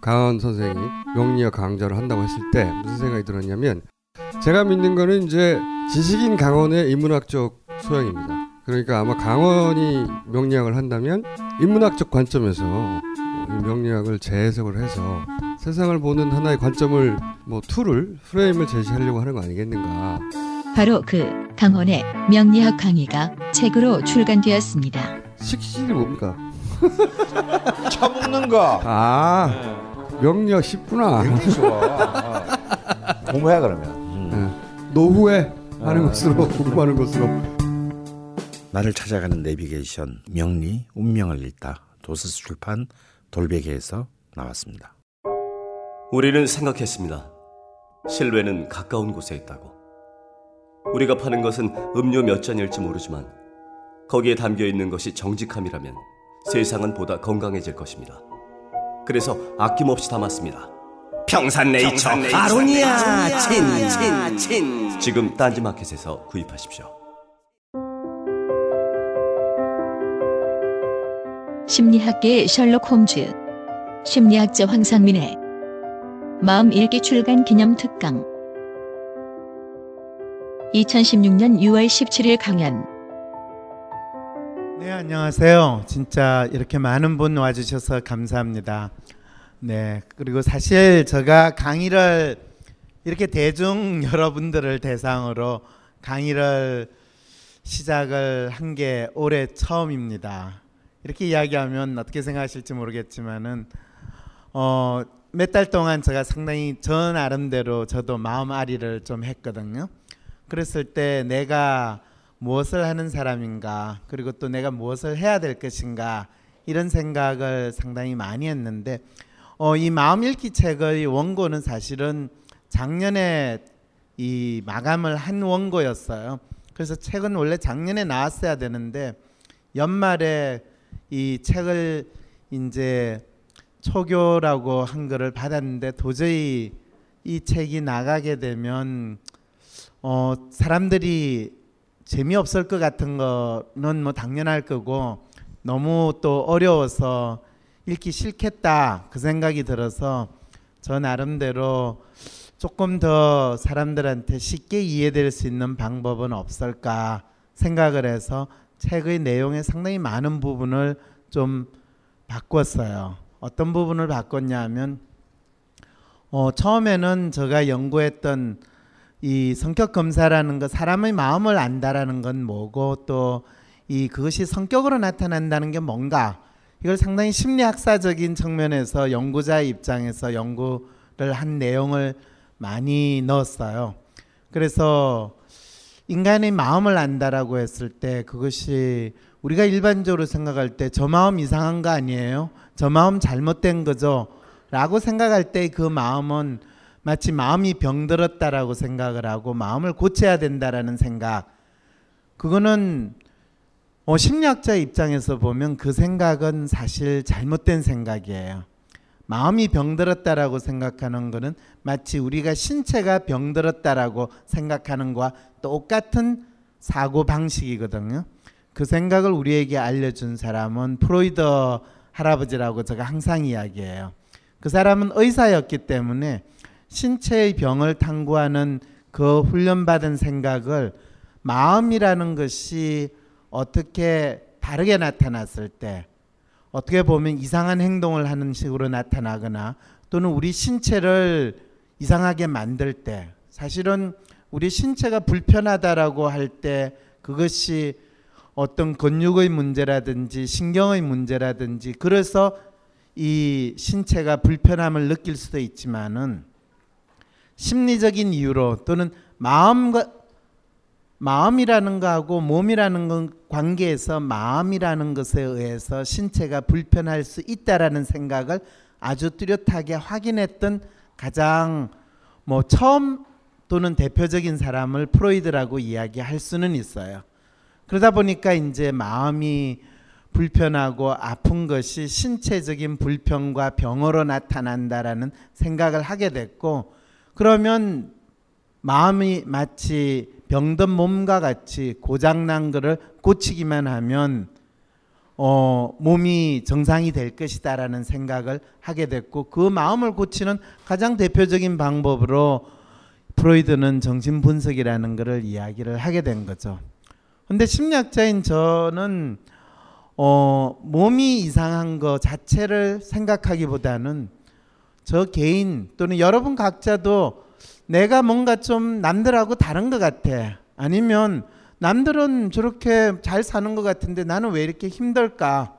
강헌 선생이 명리학 강좌를 한다고 했을 때 무슨 생각이 들었냐면 제가 믿는 거는 이제 지식인 강헌의 인문학적 소양입니다. 그러니까 아마 강헌이 명리학을 한다면 인문학적 관점에서 명리학을 재해석을 해서 세상을 보는 하나의 관점을 뭐 tool을 프레임을 제시하려고 하는 거 아니겠는가. 바로 그 강헌의 명리학 강의가 책으로 출간되었습니다. 식신이 뭡니까? 처먹는 거. 아 명리학 쉽구나. 굉장히 좋아. 어. 공부해 그러면. 음. 네. 노후에 하는 것으로 공부하는 것으로. 나를 찾아가는 내비게이션 명리 운명을 읽다 도서스 출판 돌베개에서 나왔습니다. 우리는 생각했습니다. 실외는 가까운 곳에 있다고. 우리가 파는 것은 음료 몇 잔일지 모르지만 거기에 담겨 있는 것이 정직함이라면 세상은 보다 건강해질 것입니다. 그래서 아낌없이 담았습니다. 평산네이처, 아로니아 친, 친, 친. 지금 딴지마켓에서 구입하십시오. 심리학계의 셜록 홈즈, 심리학자 황상민의 마음 읽기 출간 기념 특강. 2016년 6월 17일 강연 네, 안녕하세요. 진짜 이렇게 많은 분 와주셔서 감사합니다. 네, 그리고 사실 제가 강의를 이렇게 대중 여러분들을 대상으로 강의를 시작을 한 게 올해 처음입니다. 이렇게 이야기하면 어떻게 생각하실지 모르겠지만은 어, 몇 달 동안 제가 상당히 저 나름대로 저도 마음 아리를 좀 했거든요. 그랬을 때 내가 무엇을 하는 사람인가 그리고 또 내가 무엇을 해야 될 것인가 이런 생각을 상당히 많이 했는데 어, 이 마음 읽기 책의 원고는 사실은 작년에 이 마감을 한 원고였어요. 그래서 책은 원래 작년에 나왔어야 되는데 연말에 이 책을 이제 초교라고 한 거를 받았는데 도저히 이 책이 나가게 되면 어 사람들이 재미없을 것 같은 거는 뭐 당연할 거고 너무 또 어려워서 읽기 싫겠다 그 생각이 들어서 저 나름대로 조금 더 사람들한테 쉽게 이해될 수 있는 방법은 없을까 생각을 해서 책의 내용의 상당히 많은 부분을 좀 바꿨어요. 어떤 부분을 바꿨냐 하면 어, 처음에는 제가 연구했던 이 성격 검사라는 거 사람의 마음을 안다라는 건 뭐고 또 이 그것이 성격으로 나타난다는 게 뭔가 이걸 상당히 심리학사적인 측면에서 연구자의 입장에서 연구를 한 내용을 많이 넣었어요. 그래서 인간의 마음을 안다라고 했을 때 그것이 우리가 일반적으로 생각할 때 저 마음 이상한 거 아니에요? 저 마음 잘못된 거죠? 라고 생각할 때 그 마음은 마치 마음이 병들었다라고 생각을 하고 마음을 고쳐야 된다라는 생각. 그거는 어, 심리학자 입장에서 보면 그 생각은 사실 잘못된 생각이에요. 마음이 병들었다라고 생각하는 것은 마치 우리가 신체가 병들었다라고 생각하는 것과 똑같은 사고 방식이거든요. 그 생각을 우리에게 알려준 사람은 프로이드 할아버지라고 제가 항상 이야기해요. 그 사람은 의사였기 때문에 신체의 병을 탐구하는 그 훈련받은 생각을 마음이라는 것이 어떻게 다르게 나타났을 때 어떻게 보면 이상한 행동을 하는 식으로 나타나거나 또는 우리 신체를 이상하게 만들 때 사실은 우리 신체가 불편하다라고 할 때 그것이 어떤 근육의 문제라든지 신경의 문제라든지 그래서 이 신체가 불편함을 느낄 수도 있지만은 심리적인 이유로 또는 마음과 마음이라는 거하고 몸이라는 건 관계에서 마음이라는 것에 의해서 신체가 불편할 수 있다라는 생각을 아주 뚜렷하게 확인했던 가장 뭐 처음 또는 대표적인 사람을 프로이드라고 이야기할 수는 있어요. 그러다 보니까 이제 마음이 불편하고 아픈 것이 신체적인 불편과 병으로 나타난다라는 생각을 하게 됐고 그러면 마음이 마치 병든 몸과 같이 고장난 것을 고치기만 하면 어, 몸이 정상이 될 것이다라는 생각을 하게 됐고 그 마음을 고치는 가장 대표적인 방법으로 프로이드는 정신 분석이라는 것을 이야기를 하게 된 거죠. 근데 심리학자인 저는 어, 몸이 이상한 것 자체를 생각하기보다는 저 개인 또는 여러분 각자도 내가 뭔가 좀 남들하고 다른 것 같아. 아니면 남들은 저렇게 잘 사는 것 같은데 나는 왜 이렇게 힘들까?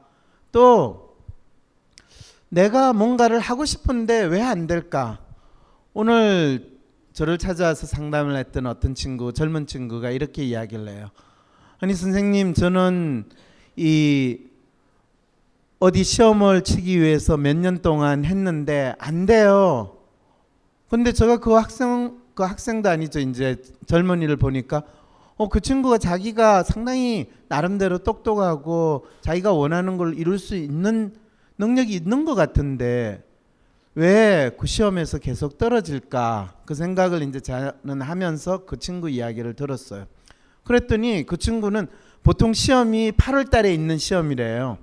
또 내가 뭔가를 하고 싶은데 왜 안 될까? 오늘 저를 찾아와서 상담을 했던 어떤 친구, 젊은 친구가 이렇게 이야기를 해요. 아니 선생님, 저는 이 어디 시험을 치기 위해서 몇 년 동안 했는데 안 돼요. 근데 제가 그 학생 그 학생도 아니죠. 이제 젊은이를 보니까 어 그 친구가 자기가 상당히 나름대로 똑똑하고 자기가 원하는 걸 이룰 수 있는 능력이 있는 것 같은데 왜 그 시험에서 계속 떨어질까 그 생각을 이제 저는 하면서 그 친구 이야기를 들었어요. 그랬더니 그 친구는 보통 시험이 8월 달에 있는 시험이래요.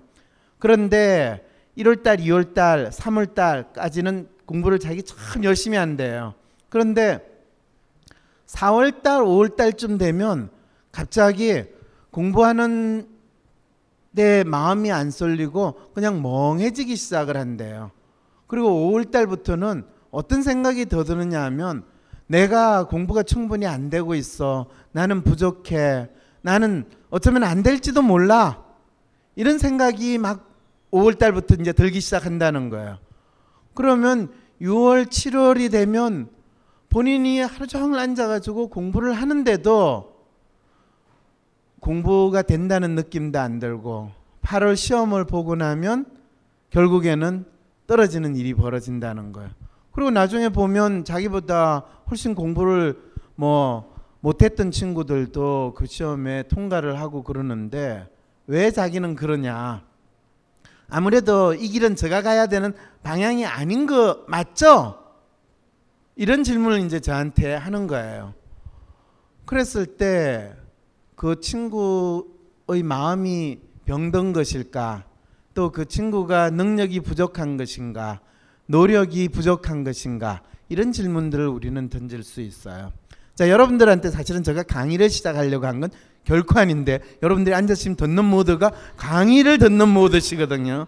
그런데 1월 달, 2월 달, 3월 달까지는 공부를 자기 참 열심히 한대요. 그런데 4월 달, 5월 달쯤 되면 갑자기 공부하는 데 마음이 안 쏠리고 그냥 멍해지기 시작을 한대요. 그리고 5월 달부터는 어떤 생각이 더 드느냐 하면 내가 공부가 충분히 안 되고 있어. 나는 부족해. 나는 어쩌면 안 될지도 몰라. 이런 생각이 막 5월 달부터 이제 들기 시작한다는 거예요. 그러면 6월, 7월이 되면 본인이 하루 종일 앉아가지고 공부를 하는데도 공부가 된다는 느낌도 안 들고 8월 시험을 보고 나면 결국에는 떨어지는 일이 벌어진다는 거예요. 그리고 나중에 보면 자기보다 훨씬 공부를 뭐 못했던 친구들도 그 시험에 통과를 하고 그러는데 왜 자기는 그러냐? 아무래도 이 길은 제가 가야 되는 방향이 아닌 거 맞죠? 이런 질문을 이제 저한테 하는 거예요. 그랬을 때 그 친구의 마음이 병든 것일까? 또 그 친구가 능력이 부족한 것인가? 노력이 부족한 것인가? 이런 질문들을 우리는 던질 수 있어요. 자, 여러분들한테 사실은 제가 강의를 시작하려고 한 건 결코 아닌데 여러분들이 지금 듣는 모드가 강의를 듣는 모드시거든요.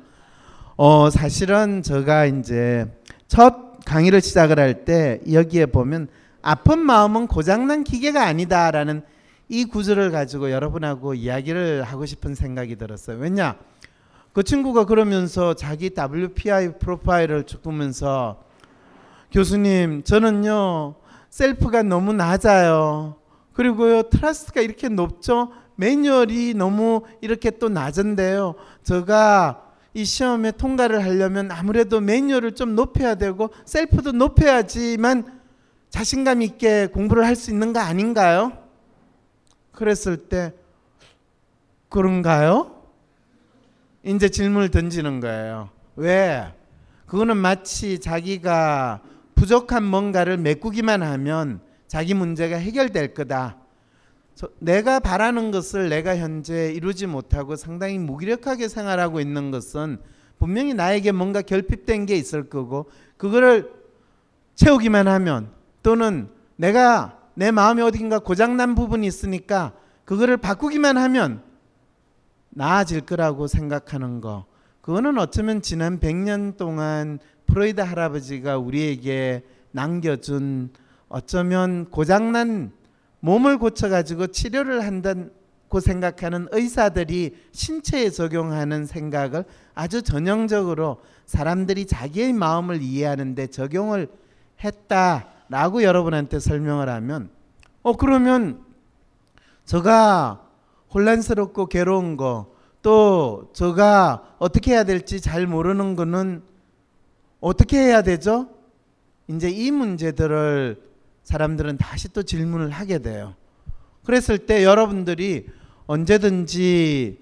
어, 사실은 제가 이제 첫 강의를 시작을 할 때 여기에 보면 아픈 마음은 고장난 기계가 아니다라는 이 구절을 가지고 여러분하고 이야기를 하고 싶은 생각이 들었어요. 왜냐? 그 친구가 그러면서 자기 WPI 프로파일을 쭉 보면서 교수님, 저는요, 셀프가 너무 낮아요. 그리고요, 트러스트가 이렇게 높죠? 매뉴얼이 너무 이렇게 또 낮은데요. 제가 이 시험에 통과를 하려면 아무래도 매뉴얼을 좀 높여야 되고 셀프도 높여야지만 자신감 있게 공부를 할 수 있는 거 아닌가요? 그랬을 때 그런가요? 이제 질문을 던지는 거예요. 왜? 그거는 마치 자기가 부족한 뭔가를 메꾸기만 하면 자기 문제가 해결될 거다. 내가 바라는 것을 내가 현재 이루지 못하고 상당히 무기력하게 생활하고 있는 것은 분명히 나에게 뭔가 결핍된 게 있을 거고 그거를 채우기만 하면 또는 내가 내 마음에 어딘가 고장난 부분이 있으니까 그거를 바꾸기만 하면 나아질 거라고 생각하는 거. 그거는 어쩌면 지난 100년 동안 프로이드 할아버지가 우리에게 남겨준 어쩌면 고장난 몸을 고쳐가지고 치료를 한다고 생각하는 의사들이 신체에 적용하는 생각을 아주 전형적으로 사람들이 자기의 마음을 이해하는데 적용을 했다라고 여러분한테 설명을 하면 어 그러면 저가 혼란스럽고 괴로운 거 또 저가 어떻게 해야 될지 잘 모르는 거는 어떻게 해야 되죠? 이제 이 문제들을 사람들은 다시 또 질문을 하게 돼요. 그랬을 때 여러분들이 언제든지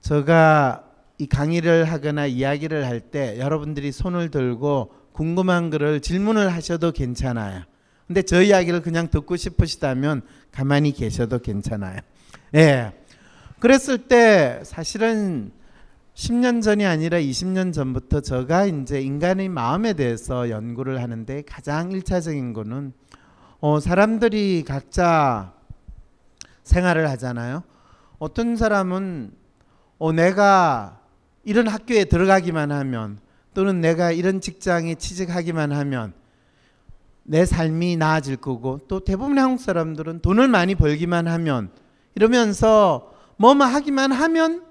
제가 이 강의를 하거나 이야기를 할 때 여러분들이 손을 들고 궁금한 거를 질문을 하셔도 괜찮아요. 근데 저 이야기를 그냥 듣고 싶으시다면 가만히 계셔도 괜찮아요. 예. 그랬을 때 사실은 10년 전이 아니라 20년 전부터 제가 이제 인간의 마음에 대해서 연구를 하는데 가장 일차적인 거는 어, 사람들이 각자 생활을 하잖아요. 어떤 사람은 어, 내가 이런 학교에 들어가기만 하면 또는 내가 이런 직장에 취직하기만 하면 내 삶이 나아질 거고 또 대부분의 한국 사람들은 돈을 많이 벌기만 하면 이러면서 뭐만 하기만 하면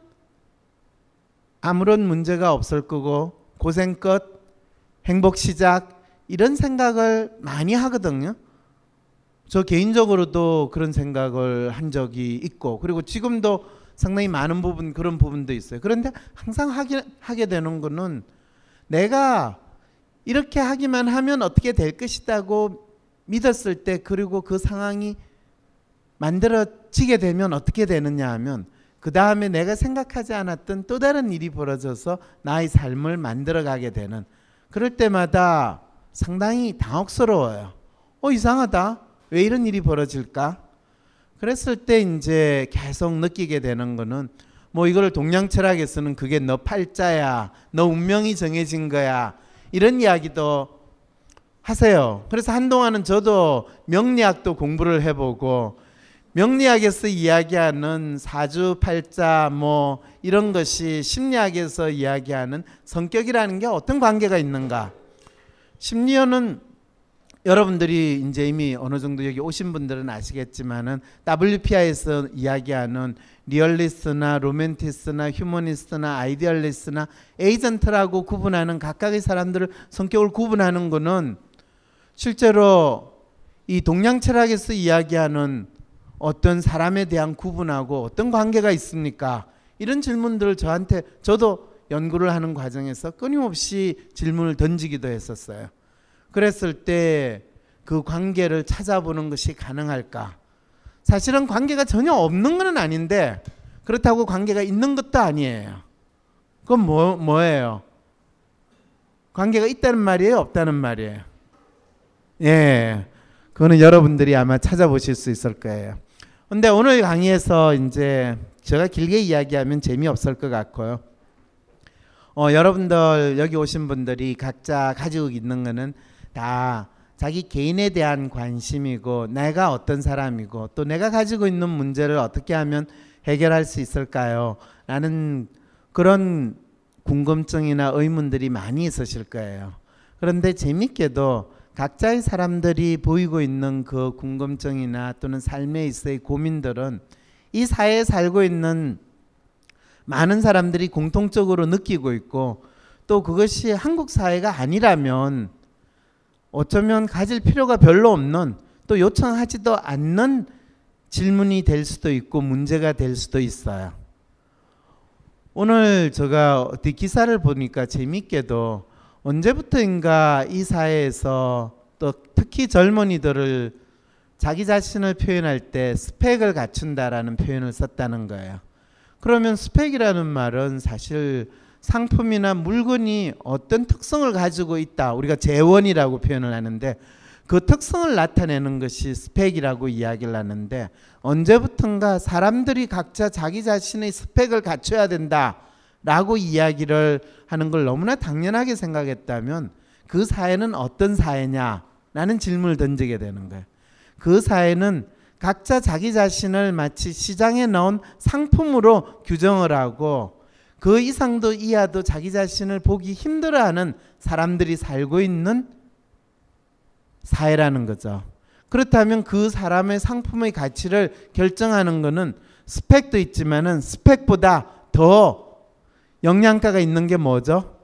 아무런 문제가 없을 거고 고생 끝 행복 시작 이런 생각을 많이 하거든요. 저 개인적으로도 그런 생각을 한 적이 있고 그리고 지금도 상당히 많은 부분 그런 부분도 있어요. 그런데 항상 하게, 하게 되는 거는 내가 이렇게 하기만 하면 어떻게 될 것이다고 믿었을 때 그리고 그 상황이 만들어지게 되면 어떻게 되느냐 하면 그 다음에 내가 생각하지 않았던 또 다른 일이 벌어져서 나의 삶을 만들어가게 되는 그럴 때마다 상당히 당혹스러워요. 어 이상하다. 왜 이런 일이 벌어질까? 그랬을 때 이제 계속 느끼게 되는 거는 뭐 이걸 동양 철학에서는 그게 너 팔자야. 너 운명이 정해진 거야. 이런 이야기도 하세요. 그래서 한동안은 저도 명리학도 공부를 해보고 명리학에서 이야기하는 사주팔자 뭐 이런 것이 심리학에서 이야기하는 성격이라는 게 어떤 관계가 있는가? 심리학은 여러분들이 이제 이미 어느 정도 여기 오신 분들은 아시겠지만은 WPI에서 이야기하는 리얼리스트나 로맨티스트나 휴머니스트나 idealist나 에이전트라고 구분하는 각각의 사람들을 성격을 구분하는 거는 실제로 이 동양 철학에서 이야기하는 어떤 사람에 대한 구분하고 어떤 관계가 있습니까? 이런 질문들을 저한테 저도 연구를 하는 과정에서 끊임없이 질문을 던지기도 했었어요. 그랬을 때 그 관계를 찾아보는 것이 가능할까? 사실은 관계가 전혀 없는 건 아닌데 그렇다고 관계가 있는 것도 아니에요. 그건 뭐, 뭐예요? 관계가 있다는 말이에요? 없다는 말이에요? 예. 그거는 여러분들이 아마 찾아보실 수 있을 거예요. 근데 오늘 강의에서 이제 제가 길게 이야기하면 재미없을 것 같고요. 어, 여러분들 여기 오신 분들이 각자 가지고 있는 거는 다 자기 개인에 대한 관심이고 내가 어떤 사람이고 또 내가 가지고 있는 문제를 어떻게 하면 해결할 수 있을까요? 라는 그런 궁금증이나 의문들이 많이 있으실 거예요. 그런데 재밌게도 각자의 사람들이 보이고 있는 그 궁금증이나 또는 삶에 있어의 고민들은 이 사회에 살고 있는 많은 사람들이 공통적으로 느끼고 있고 또 그것이 한국 사회가 아니라면 어쩌면 가질 필요가 별로 없는 또 요청하지도 않는 질문이 될 수도 있고 문제가 될 수도 있어요. 오늘 제가 어디 기사를 보니까 재밌게도 언제부터인가 이 사회에서 또 특히 젊은이들을 자기 자신을 표현할 때 스펙을 갖춘다라는 표현을 썼다는 거예요. 그러면 스펙이라는 말은 사실 상품이나 물건이 어떤 특성을 가지고 있다. 우리가 재원이라고 표현을 하는데 그 특성을 나타내는 것이 스펙이라고 이야기를 하는데 언제부턴가 사람들이 각자 자기 자신의 스펙을 갖춰야 된다라고 이야기를 하는 걸 너무나 당연하게 생각했다면 그 사회는 어떤 사회냐라는 질문을 던지게 되는 거예요. 그 사회는 각자 자기 자신을 마치 시장에 나온 상품으로 규정을 하고 그 이상도 이하도 자기 자신을 보기 힘들어하는 사람들이 살고 있는 사회라는 거죠. 그렇다면 그 사람의 상품의 가치를 결정하는 것은 스펙도 있지만은 스펙보다 더 영양가가 있는 게 뭐죠?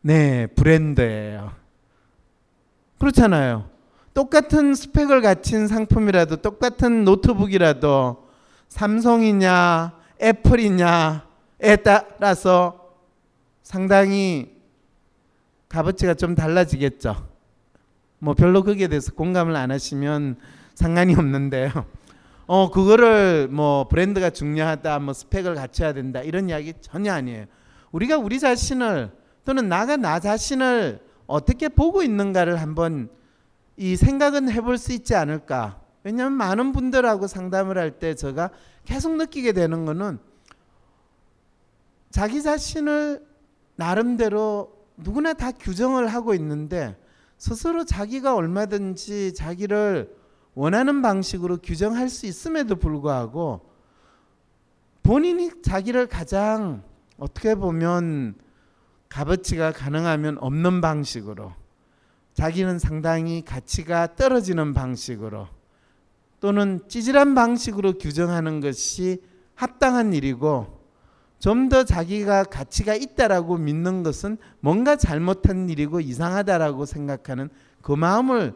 네, 브랜드예요. 그렇잖아요. 똑같은 스펙을 갖춘 상품이라도 똑같은 노트북이라도 삼성이냐 애플이냐 에 따라서 상당히 값어치가 좀 달라지겠죠. 뭐 별로 거기에 대해서 공감을 안 하시면 상관이 없는데요. 어 그거를 뭐 브랜드가 중요하다, 뭐 스펙을 갖춰야 된다 이런 이야기 전혀 아니에요. 우리가 우리 자신을 또는 나가 나 자신을 어떻게 보고 있는가를 한번 이 생각은 해볼 수 있지 않을까. 왜냐하면 많은 분들하고 상담을 할 때 제가 계속 느끼게 되는 거는 자기 자신을 나름대로 누구나 다 규정을 하고 있는데 스스로 자기가 얼마든지 자기를 원하는 방식으로 규정할 수 있음에도 불구하고 본인이 자기를 가장 어떻게 보면 값어치가 가능하면 없는 방식으로 자기는 상당히 가치가 떨어지는 방식으로 또는 찌질한 방식으로 규정하는 것이 합당한 일이고 좀 더 자기가 가치가 있다라고 믿는 것은 뭔가 잘못한 일이고 이상하다라고 생각하는 그 마음을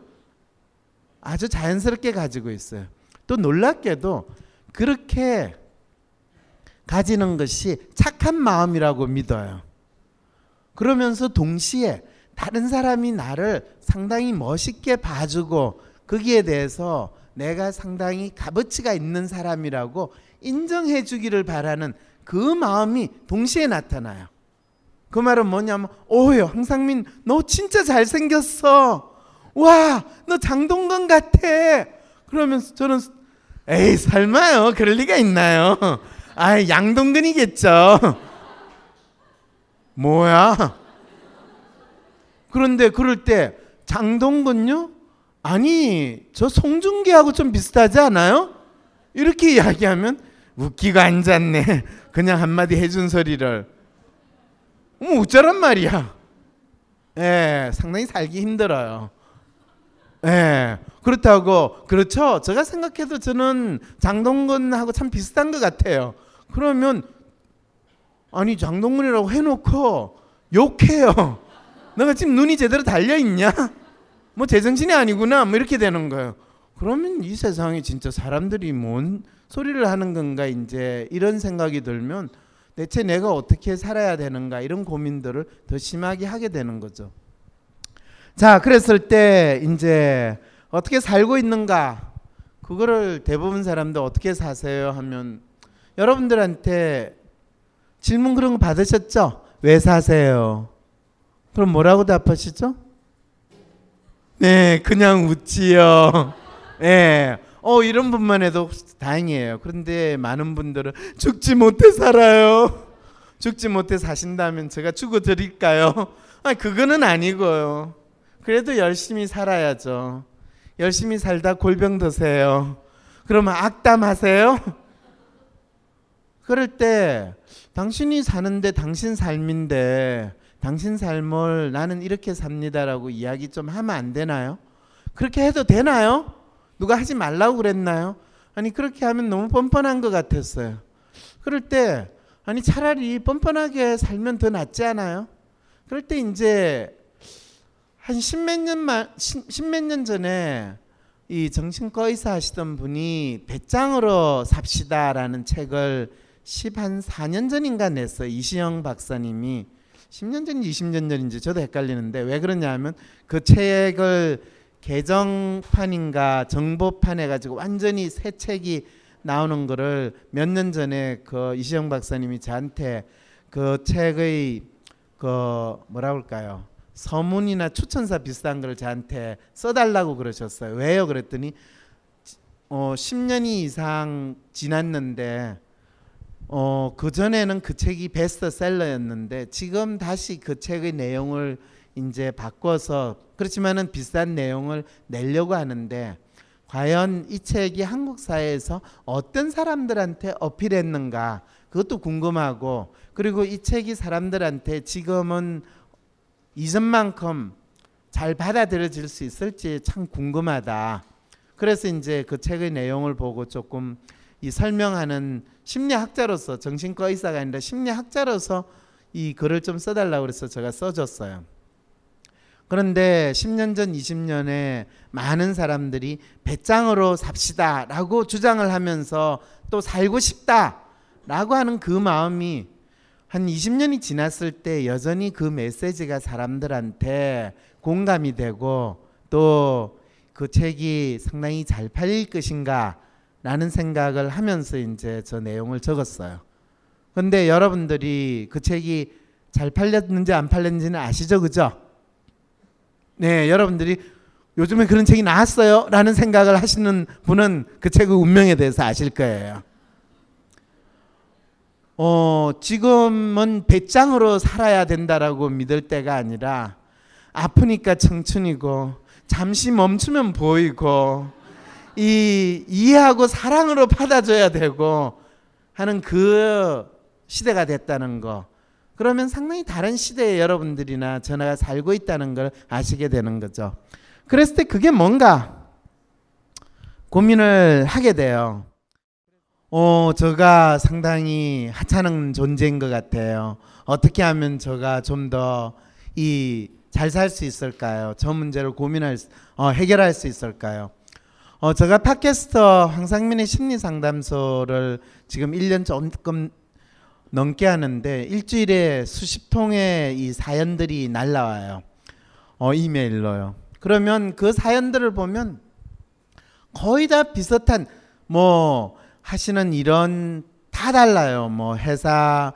아주 자연스럽게 가지고 있어요. 또 놀랍게도 그렇게 가지는 것이 착한 마음이라고 믿어요. 그러면서 동시에 다른 사람이 나를 상당히 멋있게 봐주고 거기에 대해서 내가 상당히 값어치가 있는 사람이라고 인정해 주기를 바라는 그 마음이 동시에 나타나요. 그 말은 뭐냐면 오요 황상민 너 진짜 잘생겼어. 와 너 장동건 같아. 그러면서 저는 에이 설마요 그럴 리가 있나요? 아 양동근이겠죠. 뭐야? 그런데 그럴 때 장동건요? 아니 저 송중기하고 좀 비슷하지 않아요? 이렇게 이야기하면 웃기고 앉았네. 그냥 한마디 해준 소리를. 어머 어쩌란 말이야. 예, 상당히 살기 힘들어요. 예, 그렇다고 그렇죠. 제가 생각해도 저는 장동건하고 참 비슷한 것 같아요. 그러면 아니 장동건이라고 해놓고 욕해요. 내가 지금 눈이 제대로 달려 있냐? 뭐 제정신이 아니구나. 뭐 이렇게 되는 거예요. 그러면 이 세상에 진짜 사람들이 뭔 소리를 하는 건가 이제 이런 생각이 들면 대체 내가 어떻게 살아야 되는가 이런 고민들을 더 심하게 하게 되는 거죠. 자, 그랬을 때 이제 어떻게 살고 있는가 그거를 대부분 사람들 어떻게 사세요 하면 여러분들한테 질문 그런 거 받으셨죠? 왜 사세요? 그럼 뭐라고 답하시죠? 네, 그냥 웃지요. 예. 어, 이런 분만 해도 다행이에요. 그런데 많은 분들은 죽지 못해 살아요. 죽지 못해 사신다면 제가 죽어 드릴까요? 아, 그거는 아니고요. 그래도 열심히 살아야죠. 열심히 살다 골병 드세요. 그러면 악담하세요? 그럴 때 당신이 사는데 당신 삶인데 당신 삶을 나는 이렇게 삽니다라고 이야기 좀 하면 안 되나요? 그렇게 해도 되나요? 누가 하지 말라고 그랬나요? 아니 그렇게 하면 너무 뻔뻔한 것 같았어요. 그럴 때 아니 차라리 뻔뻔하게 살면 더 낫지 않아요? 그럴 때 이제 한 십몇 년만 십몇 년 전에 이 정신과 의사 하시던 분이 배짱으로 삽시다라는 책을 10한 4년 전인가 냈어요. 이시영 박사님이 10년 전인지 20년 전인지 저도 헷갈리는데 왜 그러냐면 그 책을 개정판인가 정보판 해 가지고 완전히 새 책이 나오는 거를 몇 년 전에 그 이시영 박사님이 저한테 그 책의 그 뭐라 그럴까요? 서문이나 추천사 비슷한 걸 저한테 써달라고 그러셨어요. 왜요? 그랬더니 어 10년이 이상 지났는데 어, 그 전에는 그 책이 베스트셀러였는데 지금 다시 그 책의 내용을 이제 바꿔서 그렇지만은 비싼 내용을 내려고 하는데 과연 이 책이 한국 사회에서 어떤 사람들한테 어필했는가 그것도 궁금하고 그리고 이 책이 사람들한테 지금은 이전만큼 잘 받아들여질 수 있을지 참 궁금하다. 그래서 이제 그 책의 내용을 보고 조금 이 설명하는 심리학자로서 정신과 의사가 아니라 심리학자로서 이 글을 좀 써달라고 그래서 제가 써줬어요. 그런데 10년 전, 20년에 많은 사람들이 배짱으로 삽시다라고 주장을 하면서 또 살고 싶다라고 하는 그 마음이 한 20년이 지났을 때 여전히 그 메시지가 사람들한테 공감이 되고 또 그 책이 상당히 잘 팔릴 것인가 라는 생각을 하면서 이제 저 내용을 적었어요. 근데 여러분들이 그 책이 잘 팔렸는지 안 팔렸는지는 아시죠? 그죠? 네, 여러분들이 요즘에 그런 책이 나왔어요 라는 생각을 하시는 분은 그 책의 운명에 대해서 아실 거예요. 어, 지금은 배짱으로 살아야 된다라고 믿을 때가 아니라 아프니까 청춘이고 잠시 멈추면 보이고 이 이해하고 사랑으로 받아줘야 되고 하는 그 시대가 됐다는 거. 그러면 상당히 다른 시대에 여러분들이나 전화가 살고 있다는 걸 아시게 되는 거죠. 그랬을 때 그게 뭔가 고민을 하게 돼요. 어, 제가 상당히 하찮은 존재인 것 같아요. 어떻게 하면 제가 좀 더 이 잘 살 수 있을까요? 저 문제를 고민할 수- 어, 해결할 수 있을까요? 어, 제가 팟캐스터 황상민의 심리 상담소를 지금 1년 조금 넘게 하는데 일주일에 수십 통의 이 사연들이 날라와요. 어, 이메일로요. 그러면 그 사연들을 보면 거의 다 비슷한 뭐 하시는 일은 다 달라요. 뭐 회사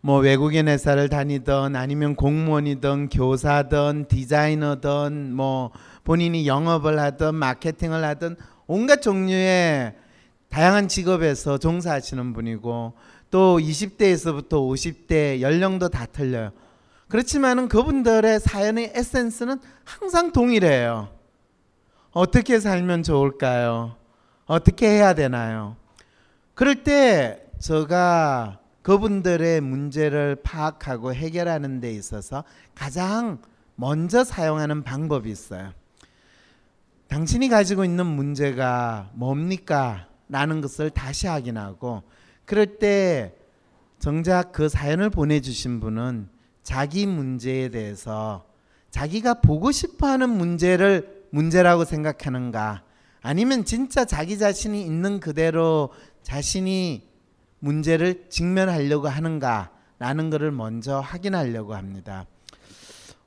뭐 외국인 회사를 다니던 아니면 공무원이든 교사든 디자이너든 뭐 본인이 영업을 하든 마케팅을 하든 온갖 종류의 다양한 직업에서 종사하시는 분이고 또 20대에서부터 50대 연령도 다 틀려요. 그렇지만은 그분들의 사연의 에센스는 항상 동일해요. 어떻게 살면 좋을까요? 어떻게 해야 되나요? 그럴 때 제가 그분들의 문제를 파악하고 해결하는 데 있어서 가장 먼저 사용하는 방법이 있어요. 당신이 가지고 있는 문제가 뭡니까? 라는 것을 다시 확인하고 그럴 때 정작 그 사연을 보내주신 분은 자기 문제에 대해서 자기가 보고 싶어 하는 문제를 문제라고 생각하는가 아니면 진짜 자기 자신이 있는 그대로 자신이 문제를 직면하려고 하는가 라는 것을 먼저 확인하려고 합니다.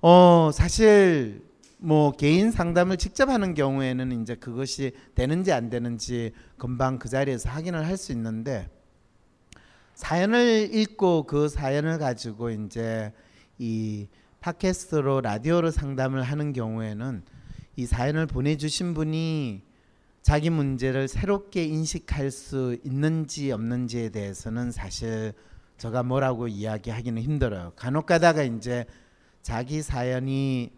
어, 사실 뭐 개인 상담을 직접 하는 경우에는 이제 그것이 되는지 안 되는지 금방 그 자리에서 확인을 할 수 있는데 사연을 읽고 그 사연을 가지고 이제 이 팟캐스트로 라디오로 상담을 하는 경우에는 이 사연을 보내주신 분이 자기 문제를 새롭게 인식할 수 있는지 없는지에 대해서는 사실 제가 뭐라고 이야기하기는 힘들어요. 간혹 가다가 이제 자기 사연이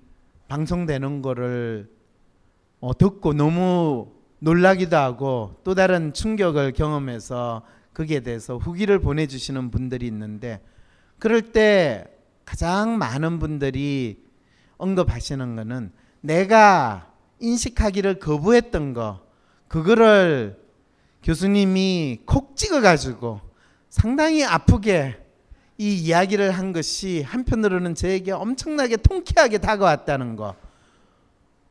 방송되는 거를 어, 듣고 너무 놀라기도 하고 또 다른 충격을 경험해서 거기에 대해서 후기를 보내주시는 분들이 있는데 그럴 때 가장 많은 분들이 언급하시는 거는 내가 인식하기를 거부했던 거 그거를 교수님이 콕 찍어가지고 상당히 아프게 이 이야기를 한 것이 한편으로는 저에게 엄청나게 통쾌하게 다가왔다는 거.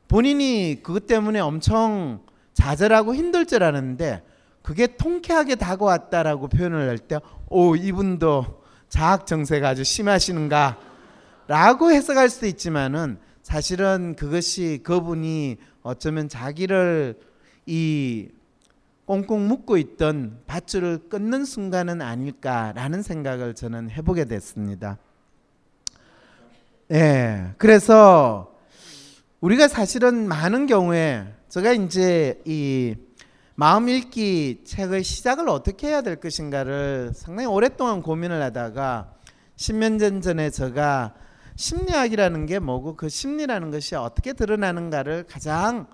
본인이 그것 때문에 엄청 좌절하고 힘들 줄 알았는데 그게 통쾌하게 다가왔다라고 표현을 할 때, 오 이분도 자학 정세가 아주 심하시는가라고 해석할 수도 있지만은 사실은 그것이 그분이 어쩌면 자기를 이 꽁꽁 묶고 있던 밧줄을 끊는 순간은 아닐까라는 생각을 저는 해보게 됐습니다. 예, 그래서 우리가 사실은 많은 경우에 제가 이제 이 마음 읽기 책의 시작을 어떻게 해야 될 것인가를 상당히 오랫동안 고민을 하다가 십몇 년 전에 제가 심리학이라는 게 뭐고 그 심리라는 것이 어떻게 드러나는가를 가장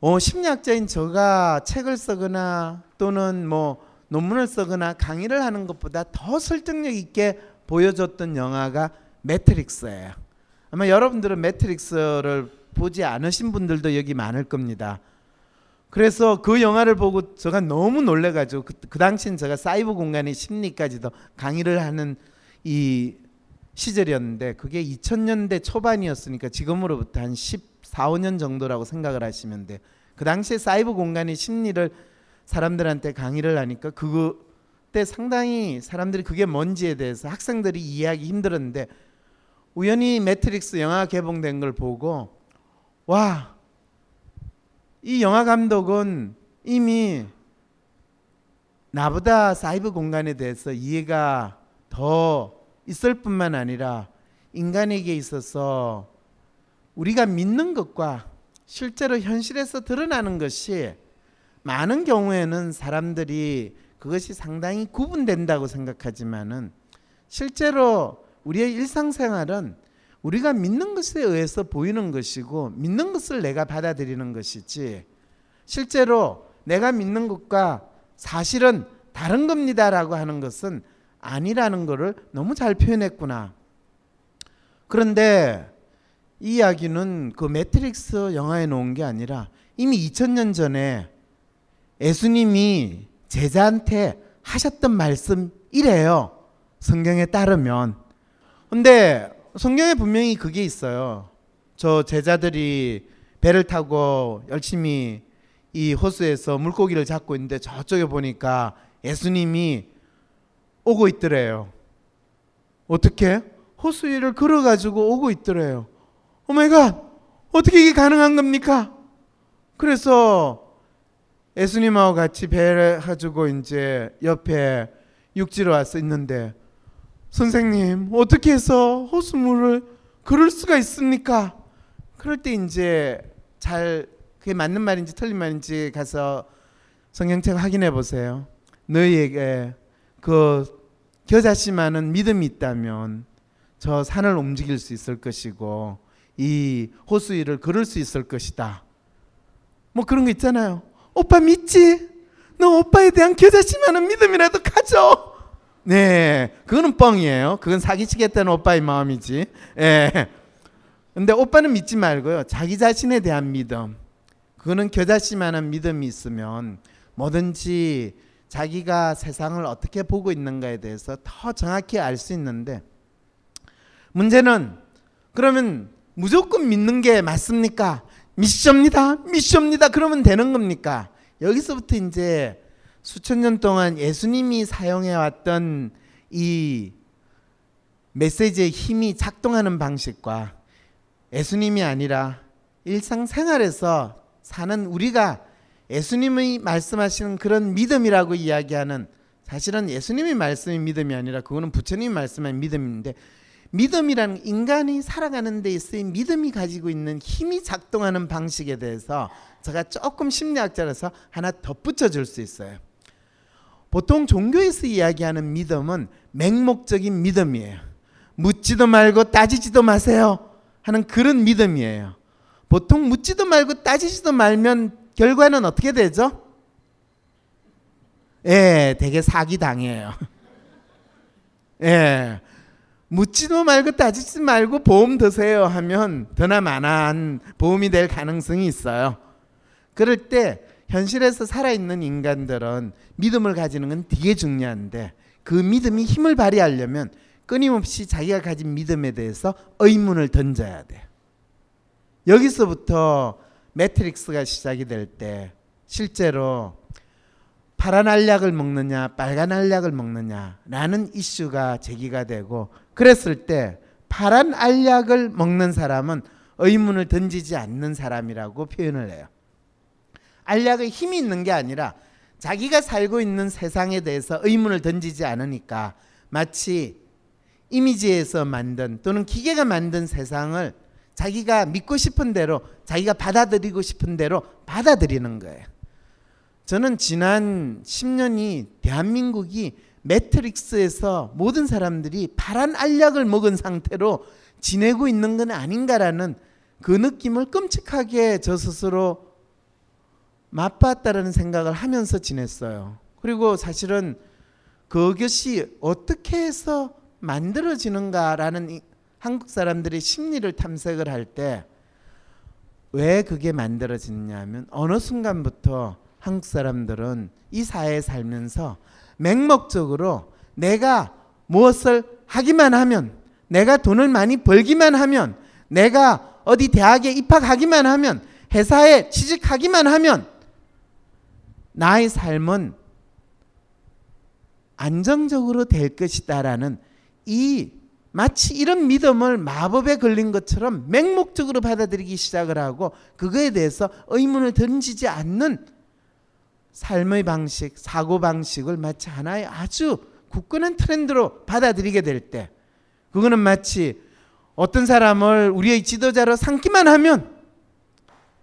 어, 심리학자인 제가 책을 쓰거나 또는 뭐 논문을 쓰거나 강의를 하는 것보다 더 설득력 있게 보여줬던 영화가 매트릭스예요. 아마 여러분들은 매트릭스를 보지 않으신 분들도 여기 많을 겁니다. 그래서 그 영화를 보고 제가 너무 놀래가지고 그, 그 당시엔 제가 사이버 공간의 심리까지도 강의를 하는 이 시절이었는데 그게 2000년대 초반이었으니까 지금으로부터 한 14, 5년 정도라고 생각을 하시면 돼. 그 당시에 사이버 공간의 심리를 사람들한테 강의를 하니까 그때 상당히 사람들이 그게 뭔지에 대해서 학생들이 이해하기 힘들었는데 우연히 매트릭스 영화 개봉된 걸 보고 와, 이 영화 감독은 이미 나보다 사이버 공간에 대해서 이해가 더 있을 뿐만 아니라 인간에게 있어서 우리가 믿는 것과 실제로 현실에서 드러나는 것이 많은 경우에는 사람들이 그것이 상당히 구분된다고 생각하지만은 실제로 우리의 일상생활은 우리가 믿는 것에 의해서 보이는 것이고 믿는 것을 내가 받아들이는 것이지 실제로 내가 믿는 것과 사실은 다른 겁니다라고 하는 것은 아니라는 것을 너무 잘 표현했구나. 그런데 이 이야기는 그 매트릭스 영화에 놓은 게 아니라 이미 2000년 전에 예수님이 제자한테 하셨던 말씀이래요. 성경에 따르면. 근데 성경에 분명히 그게 있어요. 저 제자들이 배를 타고 열심히 이 호수에서 물고기를 잡고 있는데 저쪽에 보니까 예수님이 오고 있더래요. 어떻게? 호수 위를 걸어가지고 오고 있더래요. Oh my god! 어떻게 이게 가능한 겁니까? 그래서 예수님하고 같이 배를 가지고 이제 옆에 육지로 와서 있는데 선생님 어떻게 해서 호수물을 그럴 수가 있습니까? 그럴 때 이제 잘 그게 맞는 말인지 틀린 말인지 가서 성경책 확인해 보세요. 너희에게 그 겨자씨만은 믿음이 있다면 저 산을 움직일 수 있을 것이고 이 호수 위를 걸을 수 있을 것이다. 뭐 그런 거 있잖아요. 오빠 믿지? 너 오빠에 대한 겨자씨만한 믿음이라도 가져. 네, 그거는 뻥이에요. 그건 사기치겠다는 오빠의 마음이지. 예. 근데 오빠는 믿지 말고요. 자기 자신에 대한 믿음. 그거는 겨자씨만한 믿음이 있으면 뭐든지 자기가 세상을 어떻게 보고 있는가에 대해서 더 정확히 알 수 있는데 문제는 그러면 무조건 믿는 게 맞습니까? 미션입니다. 미션입니다. 그러면 되는 겁니까? 여기서부터 이제 수천 년 동안 예수님이 사용해 왔던 이 메시지의 힘이 작동하는 방식과 예수님이 아니라 일상생활에서 사는 우리가 예수님이 말씀하시는 그런 믿음이라고 이야기하는 사실은 예수님이 말씀이 믿음이 아니라 그거는 부처님이 말씀한 믿음인데 믿음이라는 인간이 살아가는 데 있어의 믿음이 가지고 있는 힘이 작동하는 방식에 대해서 제가 조금 심리학자라서 하나 덧붙여 줄 수 있어요. 보통 종교에서 이야기하는 믿음은 맹목적인 믿음이에요. 묻지도 말고 따지지도 마세요 하는 그런 믿음이에요. 보통 묻지도 말고 따지지도 말면 결과는 어떻게 되죠? 예, 되게 사기 당해요. 예. 묻지도 말고 따지지 말고 보험 드세요 하면 더나 많은 보험이 될 가능성이 있어요. 그럴 때 현실에서 살아있는 인간들은 믿음을 가지는 건 되게 중요한데 그 믿음이 힘을 발휘하려면 끊임없이 자기가 가진 믿음에 대해서 의문을 던져야 돼. 여기서부터 매트릭스가 시작이 될 때 실제로 파란 알약을 먹느냐 빨간 알약을 먹느냐라는 이슈가 제기가 되고 그랬을 때 파란 알약을 먹는 사람은 의문을 던지지 않는 사람이라고 표현을 해요. 알약의 힘이 있는 게 아니라 자기가 살고 있는 세상에 대해서 의문을 던지지 않으니까 마치 이미지에서 만든 또는 기계가 만든 세상을 자기가 믿고 싶은 대로 자기가 받아들이고 싶은 대로 받아들이는 거예요. 저는 지난 10년이 대한민국이 매트릭스에서 모든 사람들이 파란 알약을 먹은 상태로 지내고 있는 건 아닌가라는 그 느낌을 끔찍하게 저 스스로 맛봤다라는 생각을 하면서 지냈어요. 그리고 사실은 그것이 어떻게 해서 만들어지는가라는 한국 사람들의 심리를 탐색을 할 때 왜 그게 만들어지느냐면 어느 순간부터 한국 사람들은 이 사회에 살면서 맹목적으로 내가 무엇을 하기만 하면 내가 돈을 많이 벌기만 하면 내가 어디 대학에 입학하기만 하면 회사에 취직하기만 하면 나의 삶은 안정적으로 될 것이다라는 이 마치 이런 믿음을 마법에 걸린 것처럼 맹목적으로 받아들이기 시작을 하고 그거에 대해서 의문을 던지지 않는 삶의 방식, 사고 방식을 마치 하나의 아주 굳건한 트렌드로 받아들이게 될 때, 그거는 마치 어떤 사람을 우리의 지도자로 삼기만 하면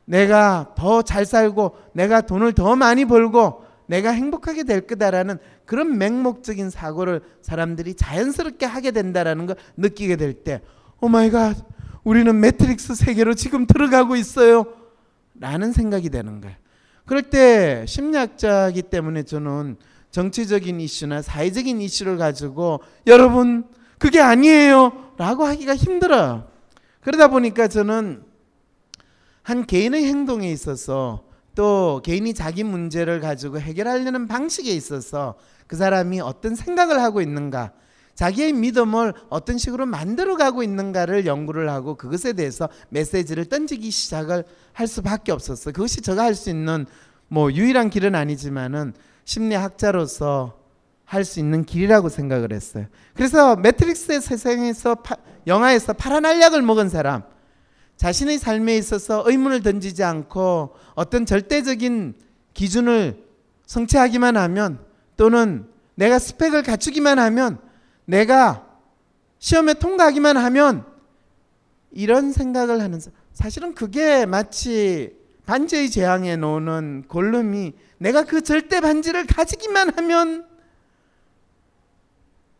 내가 더 잘 살고 내가 돈을 더 많이 벌고 내가 행복하게 될 거다라는 그런 맹목적인 사고를 사람들이 자연스럽게 하게 된다라는 걸 느끼게 될 때, oh my god, 우리는 매트릭스 세계로 지금 들어가고 있어요. 라는 생각이 되는 거예요. 그럴 때 심리학자이기 때문에 저는 정치적인 이슈나 사회적인 이슈를 가지고 여러분 그게 아니에요 라고 하기가 힘들어요. 그러다 보니까 저는 한 개인의 행동에 있어서 또 개인이 자기 문제를 가지고 해결하려는 방식에 있어서 그 사람이 어떤 생각을 하고 있는가 자기의 믿음을 어떤 식으로 만들어 가고 있는가를 연구를 하고 그것에 대해서 메시지를 던지기 시작을 할 수밖에 없었어요. 그것이 제가 할 수 있는 뭐 유일한 길은 아니지만은 심리학자로서 할 수 있는 길이라고 생각을 했어요. 그래서 매트릭스의 세상에서 파, 영화에서 파란 알약을 먹은 사람 자신의 삶에 있어서 의문을 던지지 않고 어떤 절대적인 기준을 성취하기만 하면 또는 내가 스펙을 갖추기만 하면 내가 시험에 통과하기만 하면 이런 생각을 하는 사실은 그게 마치 반지의 제왕에 놓는 골룸이 내가 그 절대 반지를 가지기만 하면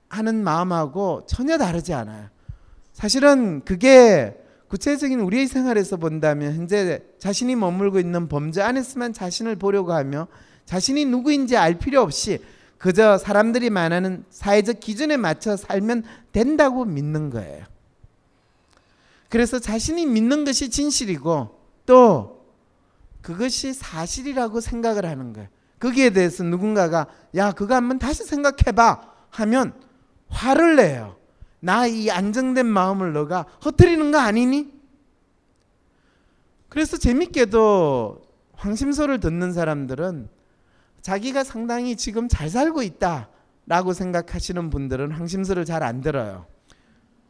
하는 마음하고 전혀 다르지 않아요. 사실은 그게 구체적인 우리의 생활에서 본다면 현재 자신이 머물고 있는 범죄 안에서만 자신을 보려고 하며 자신이 누구인지 알 필요 없이 그저 사람들이 말하는 사회적 기준에 맞춰 살면 된다고 믿는 거예요. 그래서 자신이 믿는 것이 진실이고 또 그것이 사실이라고 생각을 하는 거예요. 거기에 대해서 누군가가 야 그거 한번 다시 생각해봐 하면 화를 내요. 나 이 안정된 마음을 너가 허트리는 거 아니니? 그래서 재밌게도 황심소를 듣는 사람들은 자기가 상당히 지금 잘 살고 있다 라고 생각하시는 분들은 황심소를 잘 안 들어요.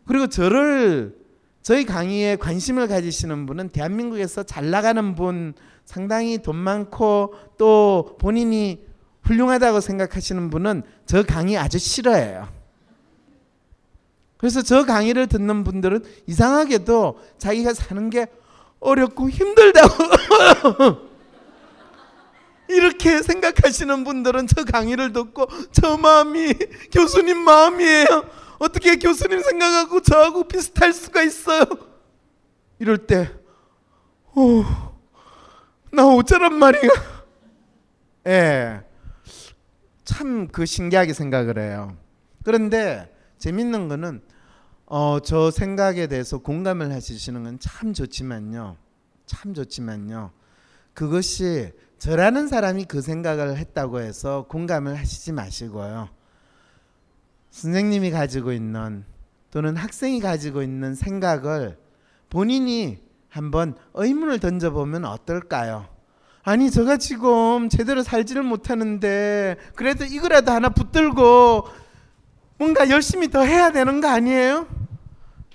그리고 저를 저희 강의에 관심을 가지시는 분은 대한민국에서 잘 나가는 분, 상당히 돈 많고 또 본인이 훌륭하다고 생각하시는 분은 저 강의 아주 싫어해요. 그래서 저 강의를 듣는 분들은 이상하게도 자기가 사는 게 어렵고 힘들다고 이렇게 생각하시는 분들은 저 강의를 듣고 저 마음이 교수님 마음이에요. 어떻게 교수님 생각하고 저하고 비슷할 수가 있어요? 이럴 때, 오, 나 어쩌란 말이야. 예. 참 그 신기하게 생각을 해요. 그런데 재밌는 거는 어, 저 생각에 대해서 공감을 하시는 건 참 좋지만요. 참 좋지만요. 그것이 저라는 사람이 그 생각을 했다고 해서 공감을 하시지 마시고요. 선생님이 가지고 있는 또는 학생이 가지고 있는 생각을 본인이 한번 의문을 던져보면 어떨까요? 아니 제가 지금 제대로 살지를 못하는데 그래도 이거라도 하나 붙들고 뭔가 열심히 더 해야 되는 거 아니에요?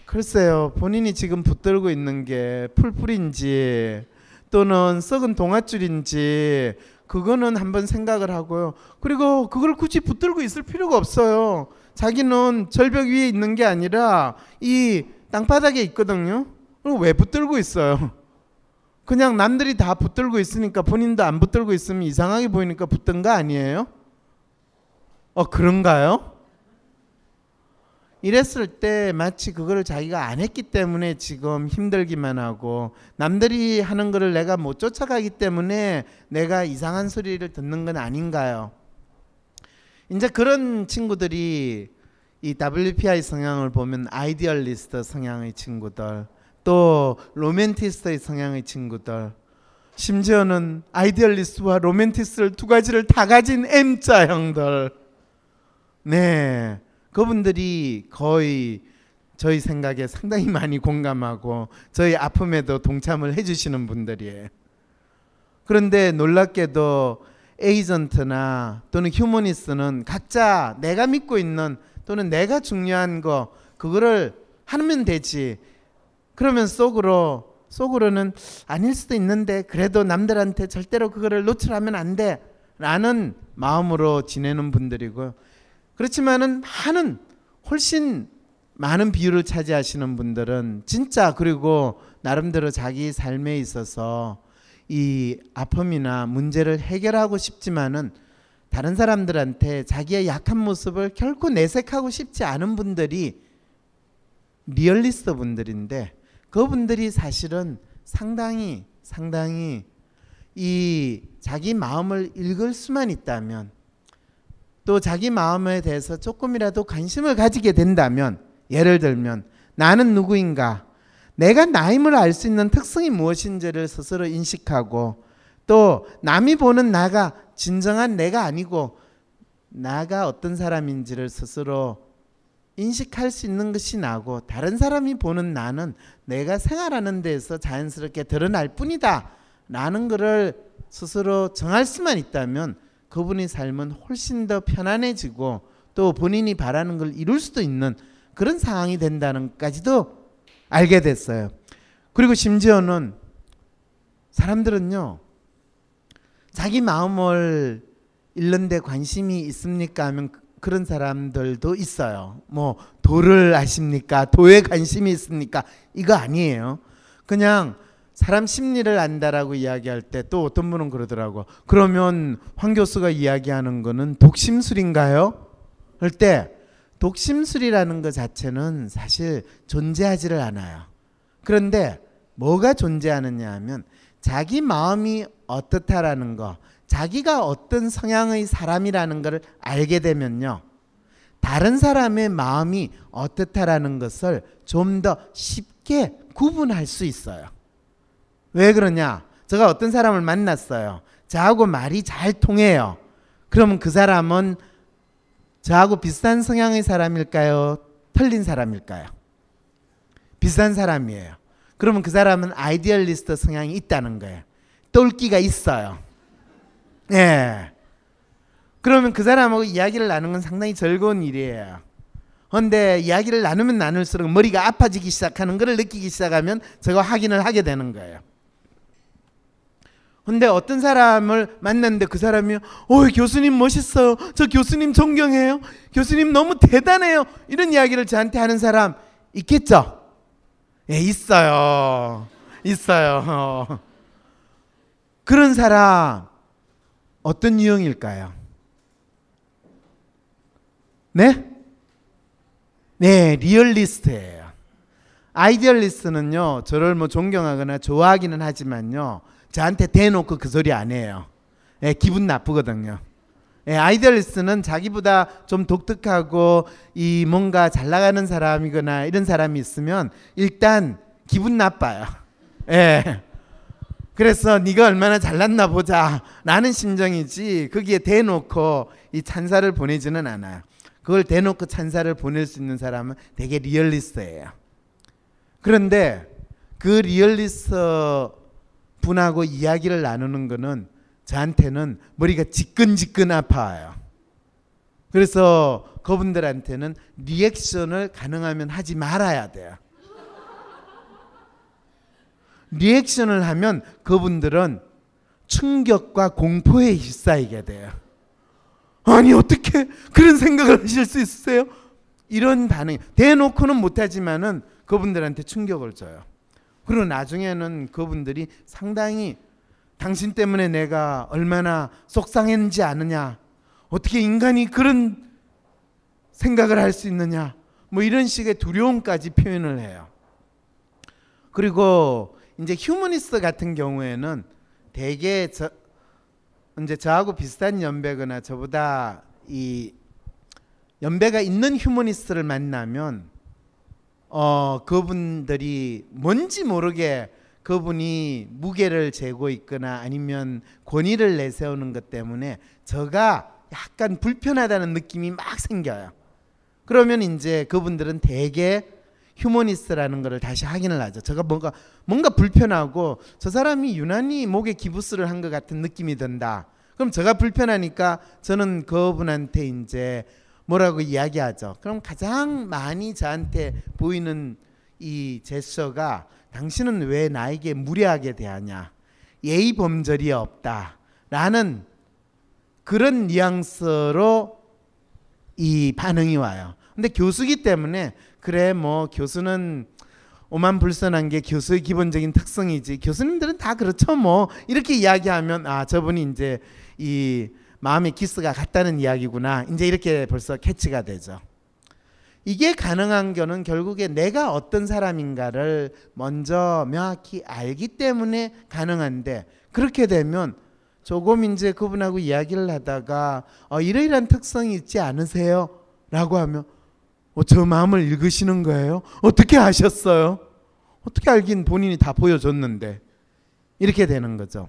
글쎄요 본인이 지금 붙들고 있는 게 풀풀인지 또는 썩은 동아줄인지 그거는 한번 생각을 하고요. 그리고 그걸 굳이 붙들고 있을 필요가 없어요. 자기는 절벽 위에 있는 게 아니라 이 땅바닥에 있거든요. 그럼 왜 붙들고 있어요? 그냥 남들이 다 붙들고 있으니까 본인도 안 붙들고 있으면 이상하게 보이니까 붙든 거 아니에요? 어 그런가요? 이랬을 때 마치 그거를 자기가 안 했기 때문에 지금 힘들기만 하고 남들이 하는 거를 내가 못 쫓아가기 때문에 내가 이상한 소리를 듣는 건 아닌가요? 이제 그런 친구들이 이 WPI 성향을 보면 idealist 성향의 친구들 또 로맨티스트의 성향의 친구들 심지어는 idealist와 로맨티스트를 두 가지를 다 가진 M자 형들 네 그분들이 거의 저희 생각에 상당히 많이 공감하고 저희 아픔에도 동참을 해주시는 분들이에요. 그런데 놀랍게도 에이전트나 또는 휴머니스트는 각자 내가 믿고 있는 또는 내가 중요한 거 그거를 하면 되지. 그러면 속으로 속으로는 아닐 수도 있는데 그래도 남들한테 절대로 그거를 노출하면 안 돼. 라는 마음으로 지내는 분들이고 그렇지만은 많은 훨씬 많은 비율을 차지하시는 분들은 진짜 그리고 나름대로 자기 삶에 있어서 이 아픔이나 문제를 해결하고 싶지만은 다른 사람들한테 자기의 약한 모습을 결코 내색하고 싶지 않은 분들이 리얼리스트 분들인데 그분들이 사실은 상당히 상당히 이 자기 마음을 읽을 수만 있다면 또 자기 마음에 대해서 조금이라도 관심을 가지게 된다면 예를 들면 나는 누구인가? 내가 나임을 알 수 있는 특성이 무엇인지를 스스로 인식하고 또 남이 보는 나가 진정한 내가 아니고 나가 어떤 사람인지를 스스로 인식할 수 있는 것이 나고 다른 사람이 보는 나는 내가 생활하는 데서 자연스럽게 드러날 뿐이다 라는 것을 스스로 정할 수만 있다면 그분의 삶은 훨씬 더 편안해지고 또 본인이 바라는 걸 이룰 수도 있는 그런 상황이 된다는 것까지도 알게 됐어요. 그리고 심지어는 사람들은요 자기 마음을 잃는 데 관심이 있습니까 하면 그런 사람들도 있어요. 뭐 도를 아십니까? 도에 관심이 있습니까? 이거 아니에요. 그냥 사람 심리를 안다라고 이야기할 때 또 어떤 분은 그러더라고. 그러면 황 교수가 이야기하는 거는 독심술인가요? 할 때 독심술이라는 것 자체는 사실 존재하지를 않아요. 그런데 뭐가 존재하느냐 하면 자기 마음이 어떻다라는 거, 자기가 어떤 성향의 사람이라는 것을 알게 되면요. 다른 사람의 마음이 어떻다라는 것을 좀 더 쉽게 구분할 수 있어요. 왜 그러냐? 제가 어떤 사람을 만났어요. 저하고 말이 잘 통해요. 그러면 그 사람은 저하고 비슷한 성향의 사람일까요? 틀린 사람일까요? 비슷한 사람이에요. 그러면 그 사람은 아이디얼리스트 성향이 있다는 거예요. 똘끼가 있어요. 예. 그러면 그 사람하고 이야기를 나누는 건 상당히 즐거운 일이에요. 근데 이야기를 나누면 나눌수록 머리가 아파지기 시작하는 것을 느끼기 시작하면 저거 확인을 하게 되는 거예요. 근데 어떤 사람을 만났는데 그 사람이 어 교수님 멋있어요. 저 교수님 존경해요. 교수님 너무 대단해요. 이런 이야기를 저한테 하는 사람 있겠죠? 예, 있어요. 있어요. 그런 사람 어떤 유형일까요? 네? 네, 리얼리스트예요. idealist는요, 저를 뭐 존경하거나 좋아하기는 하지만요, 저한테 대놓고 그 소리 안 해요. 예, 기분 나쁘거든요. 예, idealist는 자기보다 좀 독특하고 이 뭔가 잘 나가는 사람이거나 이런 사람이 있으면 일단 기분 나빠요. 예. 그래서 네가 얼마나 잘났나 보자 라는 심정이지 거기에 대놓고 이 찬사를 보내지는 않아요. 그걸 대놓고 찬사를 보낼 수 있는 사람은 되게 리얼리스트예요. 그런데 그 리얼리스트 분하고 이야기를 나누는 거는 저한테는 머리가 지끈지끈 아파요. 그래서 그분들한테는 리액션을 가능하면 하지 말아야 돼요. 리액션을 하면 그분들은 충격과 공포에 휩싸이게 돼요. 아니 어떻게 그런 생각을 하실 수 있으세요? 이런 반응 대놓고는 못하지만은 그분들한테 충격을 줘요. 그리고 나중에는 그분들이 상당히 당신 때문에 내가 얼마나 속상했는지 아느냐 어떻게 인간이 그런 생각을 할 수 있느냐 뭐 이런 식의 두려움까지 표현을 해요. 그리고 이제 휴머니스트 같은 경우에는 대개 저 이제 저하고 비슷한 연배거나 저보다 이 연배가 있는 휴머니스트를 만나면 어 그분들이 뭔지 모르게 그분이 무게를 재고 있거나 아니면 권위를 내세우는 것 때문에 저가 약간 불편하다는 느낌이 막 생겨요. 그러면 이제 그분들은 대개 휴머니스트라는 것을 다시 확인을 하죠. 제가 뭔가 뭔가 불편하고 저 사람이 유난히 목에 기부스를 한 것 같은 느낌이 든다. 그럼 제가 불편하니까 저는 그분한테 이제 뭐라고 이야기하죠. 그럼 가장 많이 저한테 보이는 이 제스처가 당신은 왜 나에게 무례하게 대하냐? 예의 범절이 없다 라는 그런 뉘앙스로 이 반응이 와요. 근데 교수기 때문에 그래 뭐 교수는 오만 불선한 게 교수의 기본적인 특성이지 교수님들은 다 그렇죠 뭐 이렇게 이야기하면 아 저분이 이제 이 마음의 기스가 같다는 이야기구나 이제 이렇게 벌써 캐치가 되죠. 이게 가능한 거는 결국에 내가 어떤 사람인가를 먼저 명확히 알기 때문에 가능한데 그렇게 되면 조금 이제 그분하고 이야기를 하다가 어, 이러이러한 특성이 있지 않으세요? 라고 하면 어, 저 마음을 읽으시는 거예요? 어떻게 아셨어요? 어떻게 알긴 본인이 다 보여줬는데 이렇게 되는 거죠.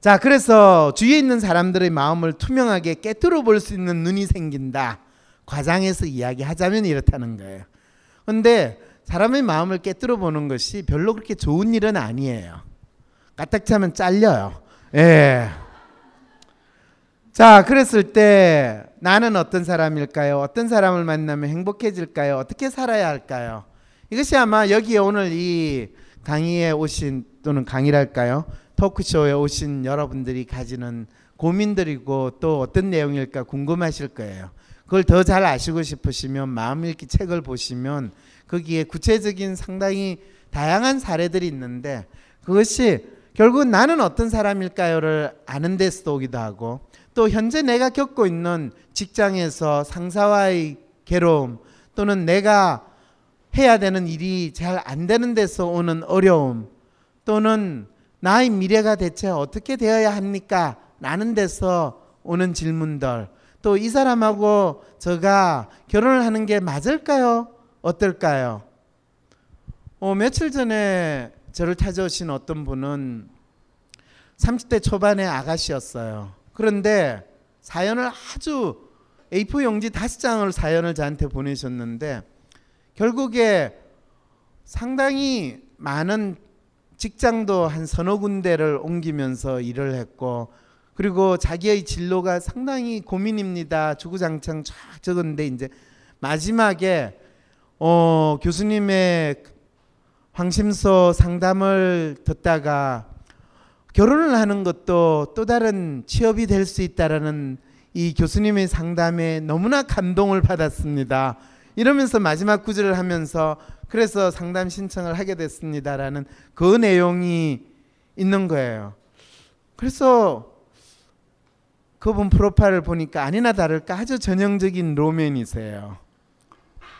자, 그래서 주위에 있는 사람들의 마음을 투명하게 깨뜨려 볼 수 있는 눈이 생긴다. 과장해서 이야기하자면 이렇다는 거예요. 근데 사람의 마음을 깨뜨려 보는 것이 별로 그렇게 좋은 일은 아니에요. 까딱 차면 잘려요. 예. 자, 그랬을 때 나는 어떤 사람일까요? 어떤 사람을 만나면 행복해질까요? 어떻게 살아야 할까요? 이것이 아마 여기에 오늘 이 강의에 오신 또는 강의랄까요? 토크쇼에 오신 여러분들이 가지는 고민들이고 또 어떤 내용일까 궁금하실 거예요. 그걸 더 잘 아시고 싶으시면 마음 읽기 책을 보시면 거기에 구체적인 상당히 다양한 사례들이 있는데 그것이 결국은 나는 어떤 사람일까요를 아는 데서 오기도 하고 또 현재 내가 겪고 있는 직장에서 상사와의 괴로움 또는 내가 해야 되는 일이 잘 안 되는 데서 오는 어려움 또는 나의 미래가 대체 어떻게 되어야 합니까? 라는 데서 오는 질문들 또 이 사람하고 제가 결혼을 하는 게 맞을까요? 어떨까요? 어, 며칠 전에 저를 찾아오신 어떤 분은 30대 초반의 아가씨였어요. 그런데 사연을 아주 A4 용지 다섯 장을 사연을 저한테 보내셨는데 결국에 상당히 많은 직장도 한 서너 군데를 옮기면서 일을 했고 그리고 자기의 진로가 상당히 고민입니다. 주구장창 쫙 적었는데 이제 마지막에 어, 교수님의 황심소 상담을 듣다가 결혼을 하는 것도 또 다른 취업이 될 수 있다라는 이 교수님의 상담에 너무나 감동을 받았습니다. 이러면서 마지막 구절을 하면서 그래서 상담 신청을 하게 됐습니다라는 그 내용이 있는 거예요. 그래서 그분 프로파일을 보니까 아니나 다를까 아주 전형적인 로맨이세요.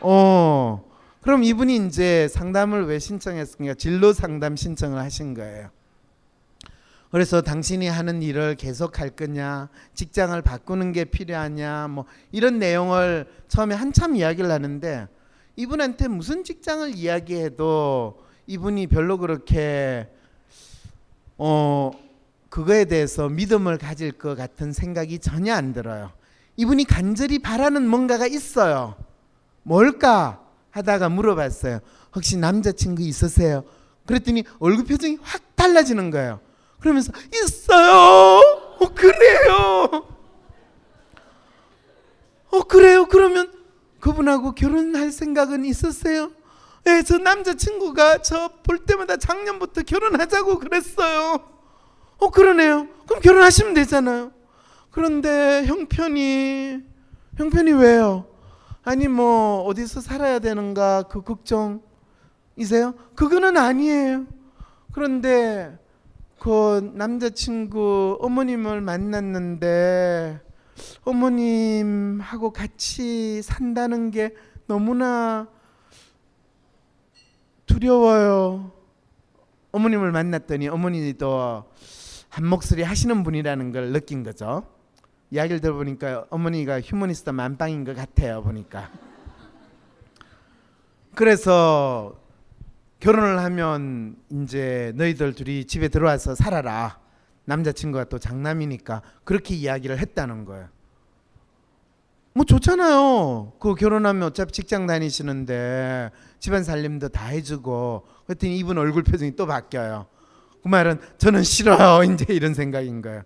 어, 그럼 이분이 이제 상담을 왜 신청했습니까? 진로 상담 신청을 하신 거예요. 그래서 당신이 하는 일을 계속 할 거냐, 직장을 바꾸는 게 필요하냐, 뭐 이런 내용을 처음에 한참 이야기를 하는데 이분한테 무슨 직장을 이야기해도 이분이 별로 그렇게 어 그거에 대해서 믿음을 가질 것 같은 생각이 전혀 안 들어요. 이분이 간절히 바라는 뭔가가 있어요. 뭘까 하다가 물어봤어요. 혹시 남자친구 있으세요? 그랬더니 얼굴 표정이 확 달라지는 거예요. 그러면서 있어요. 어 그래요. 어 그래요. 그러면 그분하고 결혼할 생각은 있으세요? 예, 저 남자친구가 저 볼 때마다 작년부터 결혼하자고 그랬어요. 어, 그러네요. 그럼 결혼하시면 되잖아요. 그런데 형편이, 형편이 왜요? 아니, 뭐, 어디서 살아야 되는가, 그 걱정이세요? 그거는 아니에요. 그런데, 그 남자친구 어머님을 만났는데, 어머님하고 같이 산다는 게 너무나 두려워요. 어머님을 만났더니 어머니도 한 목소리 하시는 분이라는 걸 느낀 거죠. 이야기를 들어보니까 어머니가 휴머니스트 만빵인 것 같아요. 보니까. 그래서 결혼을 하면 이제 너희들 둘이 집에 들어와서 살아라. 남자친구가 또 장남이니까 그렇게 이야기를 했다는 거예요. 뭐 좋잖아요. 그 결혼하면 어차피 직장 다니시는데 집안 살림도 다 해주고 그랬더니 이분 얼굴 표정이 또 바뀌어요. 그 말은 저는 싫어요. 이제 이런 생각인 거예요.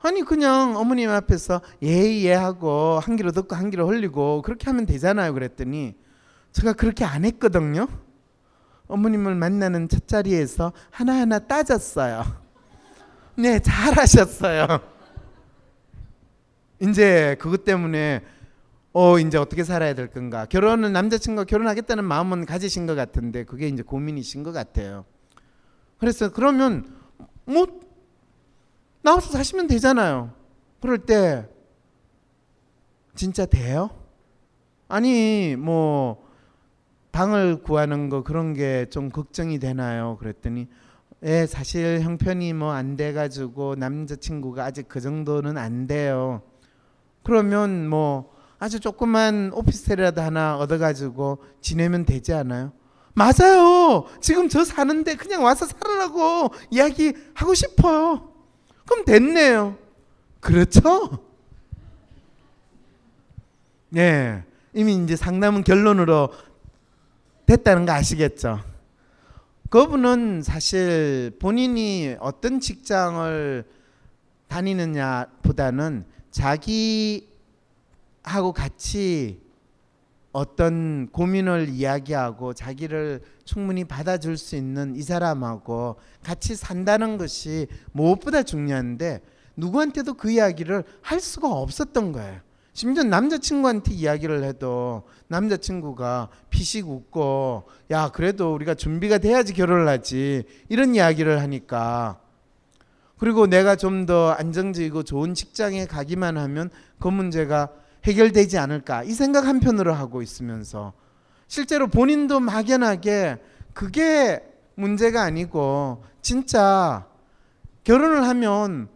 아니 그냥 어머님 앞에서 예예 하고 한 귀로 듣고 한 귀로 흘리고 그렇게 하면 되잖아요. 그랬더니 제가 그렇게 안 했거든요. 어머님을 만나는 첫 자리에서 하나하나 따졌어요. 네, 잘하셨어요. 이제 그것 때문에 어 이제 어떻게 살아야 될 건가? 결혼은 남자친구가 결혼하겠다는 마음은 가지신 것 같은데 그게 이제 고민이신 것 같아요. 그래서 그러면 뭐 나와서 사시면 되잖아요. 그럴 때 진짜 돼요? 아니 뭐 방을 구하는 거 그런 게 좀 걱정이 되나요? 그랬더니 예 사실 형편이 뭐 안 돼가지고 남자친구가 아직 그 정도는 안 돼요. 그러면 뭐 아주 조그만 오피스텔이라도 하나 얻어가지고 지내면 되지 않아요? 맞아요. 지금 저 사는데 그냥 와서 살으라고 이야기하고 싶어요. 그럼 됐네요. 그렇죠? 네. 이미 이제 상담은 결론으로 됐다는 거 아시겠죠? 그분은 사실 본인이 어떤 직장을 다니느냐 보다는 자기하고 같이 어떤 고민을 이야기하고 자기를 충분히 받아줄 수 있는 이 사람하고 같이 산다는 것이 무엇보다 중요한데 누구한테도 그 이야기를 할 수가 없었던 거예요. 심지어 남자친구한테 이야기를 해도 남자친구가 피식 웃고 야 그래도 우리가 준비가 돼야지 결혼을 하지. 이런 이야기를 하니까. 그리고 내가 좀 더 안정적이고 좋은 직장에 가기만 하면 그 문제가 해결되지 않을까. 이 생각 한편으로 하고 있으면서. 실제로 본인도 막연하게 그게 문제가 아니고 진짜 결혼을 하면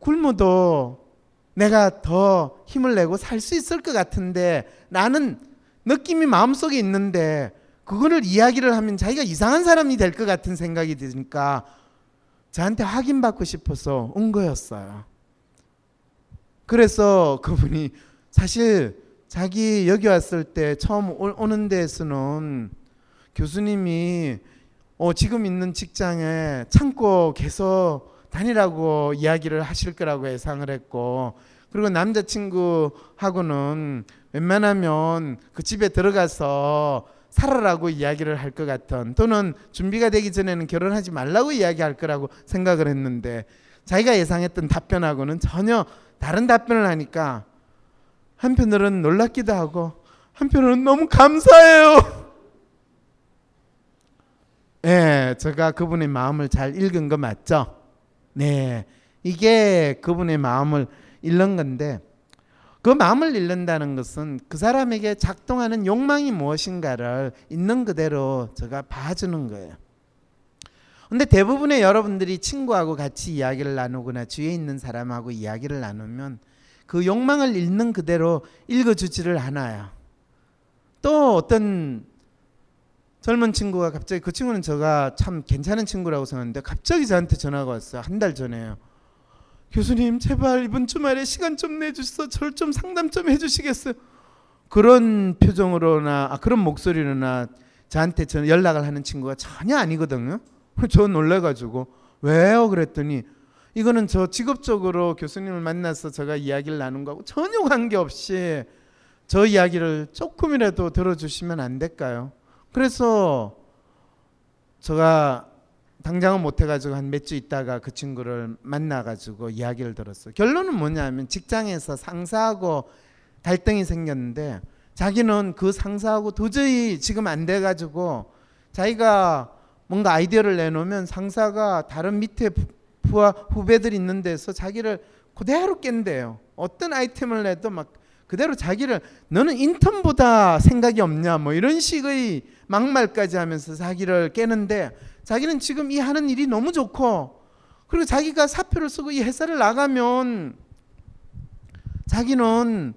굶어도 내가 더 힘을 내고 살 수 있을 것 같은데 나는 느낌이 마음속에 있는데 그거를 이야기를 하면 자기가 이상한 사람이 될 것 같은 생각이 드니까 저한테 확인받고 싶어서 온 거였어요. 그래서 그분이 사실 자기 여기 왔을 때 처음 오- 오는 데에서는 교수님이 어, 지금 있는 직장에 참고 계속 다니라고 이야기를 하실 거라고 예상을 했고 그리고 남자친구하고는 웬만하면 그 집에 들어가서 살아라고 이야기를 할 것 같은 또는 준비가 되기 전에는 결혼하지 말라고 이야기할 거라고 생각을 했는데 자기가 예상했던 답변하고는 전혀 다른 답변을 하니까 한편으로는 놀랍기도 하고 한편으로는 너무 감사해요. 예, 제가 그분의 마음을 잘 읽은 거 맞죠? 네. 이게 그분의 마음을 읽는 건데 그 마음을 읽는다는 것은 그 사람에게 작동하는 욕망이 무엇인가를 있는 그대로 제가 봐주는 거예요. 근데 대부분의 여러분들이 친구하고 같이 이야기를 나누거나 주위에 있는 사람하고 이야기를 나누면 그 욕망을 읽는 그대로 읽어주지를 않아요. 또 어떤 젊은 친구가 갑자기 그 친구는 제가 참 괜찮은 친구라고 생각했는데 갑자기 저한테 전화가 왔어요. 한 달 전에요. 교수님 제발 이번 주말에 시간 좀 내주셔서 저를 좀 상담 좀 해주시겠어요? 그런 표정으로나 아, 그런 목소리로나 저한테 전 연락을 하는 친구가 전혀 아니거든요. 저 놀래가지고 왜요? 그랬더니 이거는 저 직업적으로 교수님을 만나서 제가 이야기를 나눈 거하고 전혀 관계없이 저 이야기를 조금이라도 들어주시면 안 될까요? 그래서 제가 당장은 못 해가지고 한 몇 주 있다가 그 친구를 만나가지고 이야기를 들었어요. 결론은 뭐냐면 직장에서 상사하고 갈등이 생겼는데 자기는 그 상사하고 도저히 지금 안 돼가지고 자기가 뭔가 아이디어를 내놓으면 상사가 다른 밑에 부- 부하 후배들 있는 데서 자기를 그대로 깬대요. 어떤 아이템을 내도 막 그대로 자기를 너는 인턴보다 생각이 없냐 뭐 이런 식의 막말까지 하면서 자기를 깨는데 자기는 지금 이 하는 일이 너무 좋고 그리고 자기가 사표를 쓰고 이 회사를 나가면 자기는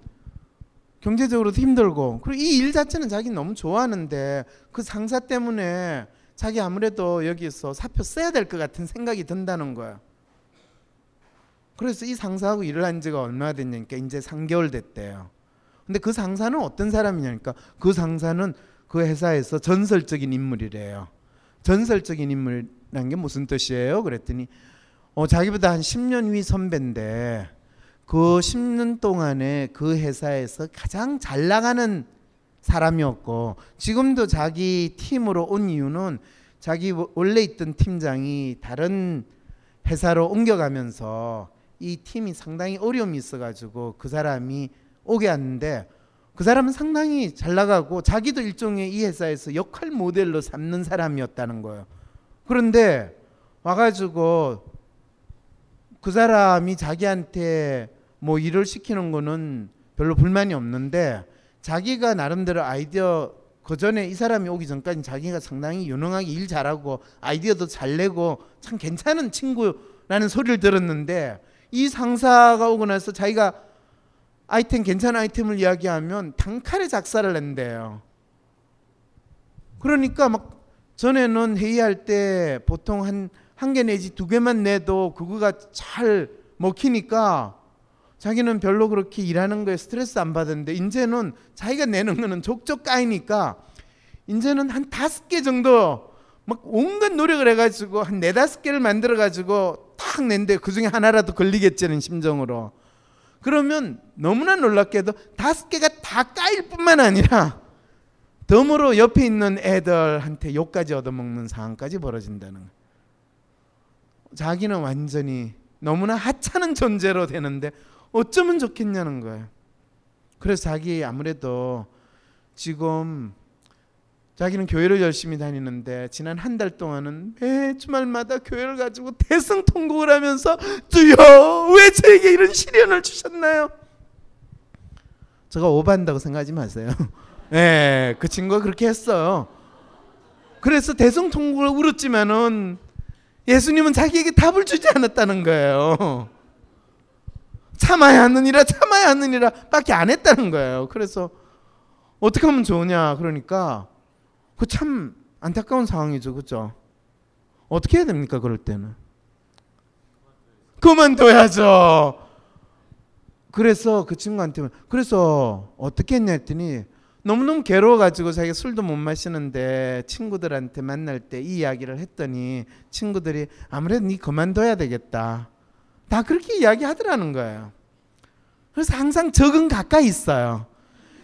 경제적으로도 힘들고 그리고 이 일 자체는 자기 너무 좋아하는데 그 상사 때문에 자기 아무래도 여기서 사표 써야 될 것 같은 생각이 든다는 거야. 그래서 이 상사하고 일을 한 지가 얼마나 됐냐니까 이제 3개월 됐대요. 근데 그 상사는 어떤 사람이냐니까 그 상사는 그 회사에서 전설적인 인물이래요. 전설적인 인물이라는 게 무슨 뜻이에요? 그랬더니 어, 자기보다 한 10년 위 선배인데 그 10년 동안에 그 회사에서 가장 잘 나가는 사람이었고 지금도 자기 팀으로 온 이유는 자기 원래 있던 팀장이 다른 회사로 옮겨가면서 이 팀이 상당히 어려움이 있어가지고 그 사람이 오게 왔는데 그 사람은 상당히 잘 나가고 자기도 일종의 이 회사에서 역할 모델로 삼는 사람이었다는 거예요. 그런데 와가지고 그 사람이 자기한테 뭐 일을 시키는 거는 별로 불만이 없는데 자기가 나름대로 아이디어 그 전에 이 사람이 오기 전까지 자기가 상당히 유능하게 일 잘하고 아이디어도 잘 내고 참 괜찮은 친구라는 소리를 들었는데 이 상사가 오고 나서 자기가 아이템 괜찮은 아이템을 이야기하면 단칼에 작사를 낸대요. 그러니까 막 전에는 회의할 때 보통 한 한 개 내지 두 개만 내도 그거가 잘 먹히니까 자기는 별로 그렇게 일하는 거에 스트레스 안 받았는데 이제는 자기가 내는 거는 족족 까이니까 이제는 한 다섯 개 정도 막 온갖 노력을 해가지고 한 네다섯 개를 만들어가지고 탁 낸데 그 중에 하나라도 걸리겠지는 심정으로 그러면 너무나 놀랍게도 다섯 개가 다 까일 뿐만 아니라 덤으로 옆에 있는 애들한테 욕까지 얻어먹는 상황까지 벌어진다는 거예요. 자기는 완전히 너무나 하찮은 존재로 되는데 어쩌면 좋겠냐는 거예요. 그래서 자기 아무래도 지금 자기는 교회를 열심히 다니는데 지난 한 달 동안은 매 주말마다 교회를 가지고 대성통곡을 하면서 주여 왜 저에게 이런 시련을 주셨나요? 제가 오반다고 생각하지 마세요. 예, 그 친구가 그렇게 했어요. 그래서 대성통곡을 울었지만은 예수님은 자기에게 답을 주지 않았다는 거예요. 참아야 하느니라 참아야 하느니라 밖에 안 했다는 거예요. 그래서 어떻게 하면 좋으냐 그러니까 그 참 안타까운 상황이죠. 그죠? 어떻게 해야 됩니까? 그럴 때는 그만둬야죠. 그래서 그 친구한테 그래서 어떻게 했냐 했더니 너무너무 괴로워가지고 자기가 술도 못 마시는데 친구들한테 만날 때 이 이야기를 했더니 친구들이 아무래도 네 그만둬야 되겠다. 다 그렇게 이야기하더라는 거예요. 그래서 항상 적은 가까이 있어요.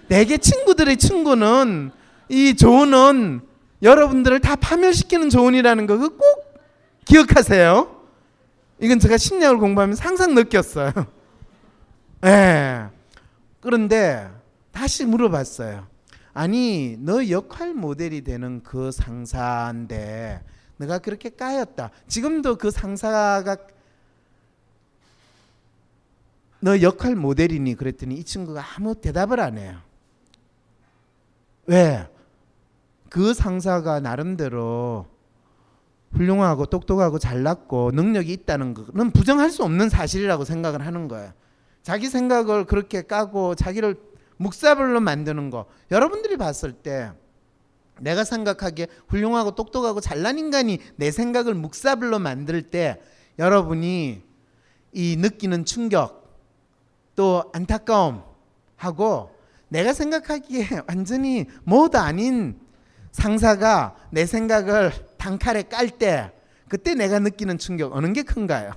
내게 친구들의 친구는 이 조언은 여러분들을 다 파멸시키는 조언이라는 거 꼭 기억하세요. 이건 제가 심리학을 공부하면서 항상 느꼈어요. 예. 네. 그런데 다시 물어봤어요. 아니, 너 역할 모델이 되는 그 상사인데 내가 그렇게 까였다. 지금도 그 상사가 너 역할 모델이니 그랬더니 이 친구가 아무 대답을 안 해요. 왜? 그 상사가 나름대로 훌륭하고 똑똑하고 잘났고 능력이 있다는 거는 부정할 수 없는 사실이라고 생각을 하는 거예요. 자기 생각을 그렇게 까고 자기를 묵사발로 만드는 거 여러분들이 봤을 때 내가 생각하기에 훌륭하고 똑똑하고 잘난 인간이 내 생각을 묵사발로 만들 때 여러분이 이 느끼는 충격 또 안타까움 하고 내가 생각하기에 완전히 뭐도 아닌 상사가 내 생각을 단칼에 깔 때 그때 내가 느끼는 충격 어느 게 큰가요?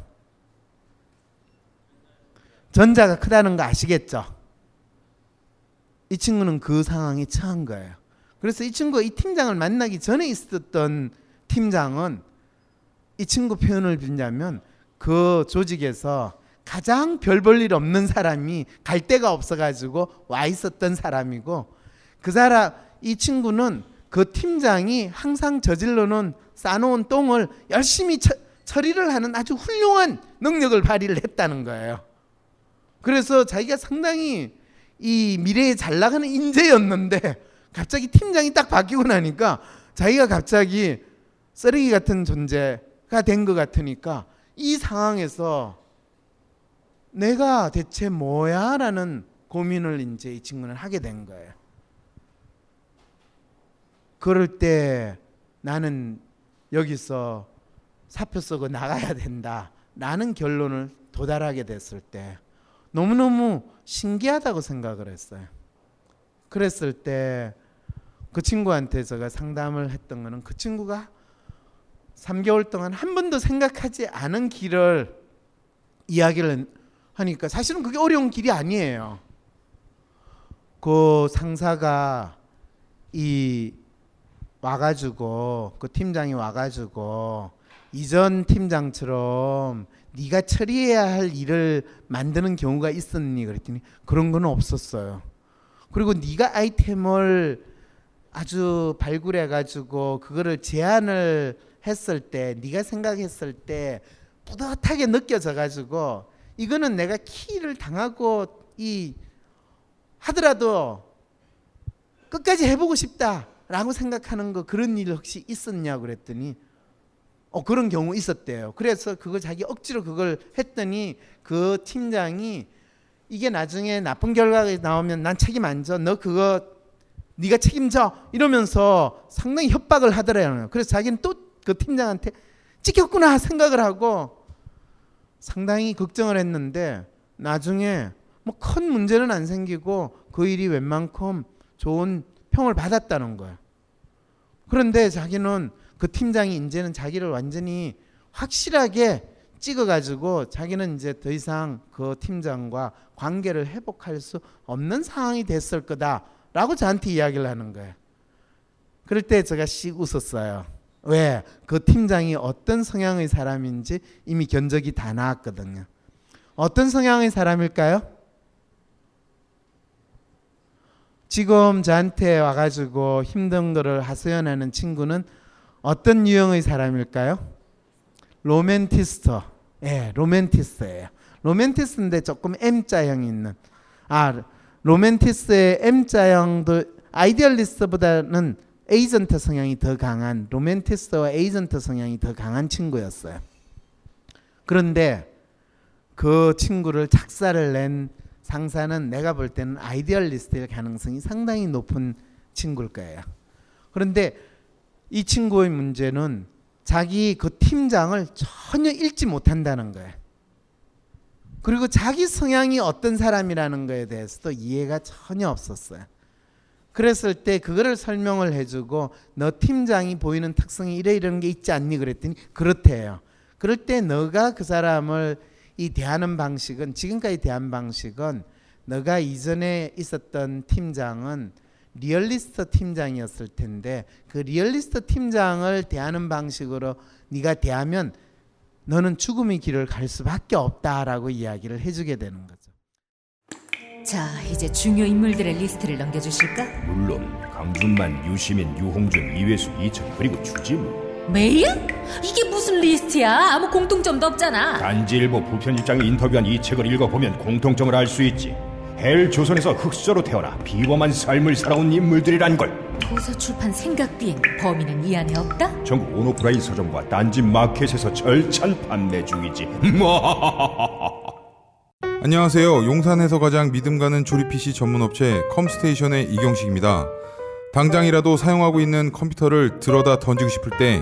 전자가 크다는 거 아시겠죠? 이 친구는 그 상황에 처한 거예요. 그래서 이 친구가 이 팀장을 만나기 전에 있었던 팀장은 이 친구 표현을 빌자면 그 조직에서 가장 별 볼 일 없는 사람이 갈 데가 없어가지고 와 있었던 사람이고 그 사람 이 친구는 그 팀장이 항상 저질러 놓은 싸놓은 똥을 열심히 처, 처리를 하는 아주 훌륭한 능력을 발휘를 했다는 거예요. 그래서 자기가 상당히 이 미래에 잘 나가는 인재였는데 갑자기 팀장이 딱 바뀌고 나니까 자기가 갑자기 쓰레기 같은 존재가 된 것 같으니까 이 상황에서 내가 대체 뭐야? 라는 고민을 이제 이 친구는 하게 된 거예요. 그럴 때 나는 여기서 사표 쓰고 나가야 된다. 라는 결론을 도달하게 됐을 때 너무너무 신기하다고 생각을 했어요. 그랬을 때 그 친구한테 제가 상담을 했던 거는 그 친구가 3개월 동안 한 번도 생각하지 않은 길을 이야기를 하니까 사실은 그게 어려운 길이 아니에요. 그 상사가 이 와가지고 그 팀장이 와가지고 이전 팀장처럼 네가 처리해야 할 일을 만드는 경우가 있었니 그랬더니 그런 건 없었어요. 그리고 네가 아이템을 아주 발굴해 가지고 그거를 제안을 했을 때 네가 생각했을 때 뿌듯하게 느껴져 가지고 이거는 내가 키를 당하고 이 하더라도 끝까지 해보고 싶다 라고 생각하는 거 그런 일 혹시 있었냐고 그랬더니 어 그런 경우 있었대요. 그래서 그걸 자기 억지로 그걸 했더니 그 팀장이 이게 나중에 나쁜 결과가 나오면 난 책임 안 져. 너 그거 네가 책임져 이러면서 상당히 협박을 하더래요. 그래서 자기는 또 그 팀장한테 찍혔구나 생각을 하고 상당히 걱정을 했는데 나중에 뭐 큰 문제는 안 생기고 그 일이 웬만큼 좋은 평을 받았다는 거예요. 그런데 자기는 그 팀장이 이제는 자기를 완전히 확실하게 찍어가지고 자기는 이제 더 이상 그 팀장과 관계를 회복할 수 없는 상황이 됐을 거다라고 저한테 이야기를 하는 거예요. 그럴 때 제가 씩 웃었어요. 왜? 그 팀장이 어떤 성향의 사람인지 이미 견적이 다 나왔거든요. 어떤 성향의 사람일까요? 지금 저한테 와가지고 힘든 거를 하소연하는 친구는 어떤 유형의 사람일까요? 로맨티스트. 예, 로맨티스트예요. 로맨티스트인데 조금 M자형이 있는. 아, 로맨티스트의 M자형도 idealist보다는 에이전트 성향이 더 강한 로맨티스트와 에이전트 성향이 더 강한 친구였어요. 그런데 그 친구를 작살을 낸 상사는 내가 볼 때는 idealist일 가능성이 상당히 높은 친구일 거예요. 그런데 이 친구의 문제는 자기 그 팀장을 전혀 읽지 못한다는 거예요. 그리고 자기 성향이 어떤 사람이라는 거에 대해서도 이해가 전혀 없었어요. 그랬을 때 그거를 설명을 해주고 너 팀장이 보이는 특성이 이래 이런 게 있지 않니 그랬더니 그렇대요. 그럴 때 너가 그 사람을 이 대하는 방식은 지금까지 대한 방식은 너가 이전에 있었던 팀장은 리얼리스트 팀장이었을 텐데 그 리얼리스트 팀장을 대하는 방식으로 네가 대하면 너는 죽음의 길을 갈 수밖에 없다라고 이야기를 해주게 되는 거죠. 자, 이제 중요 인물들의 리스트를 넘겨주실까? 물론 강준만, 유시민, 유홍준, 이외수, 이철 그리고 주지무 메일? 이게 무슨 리스트야? 아무 공통점도 없잖아. 딴지일보 부편집장이 인터뷰한 이 책을 읽어보면 공통점을 알 수 있지 헬조선에서 흑수저로 태어나 비범한 삶을 살아온 인물들이란 걸 도서 출판 생각 비행 범인은 이 안에 없다? 전국 온오프라인 서점과 딴지 마켓에서 절찬 판매 중이지 안녕하세요. 용산에서 가장 믿음 가는 조립 PC 전문 업체 컴스테이션의 이경식입니다. 당장이라도 사용하고 있는 컴퓨터를 들어다 던지고 싶을 때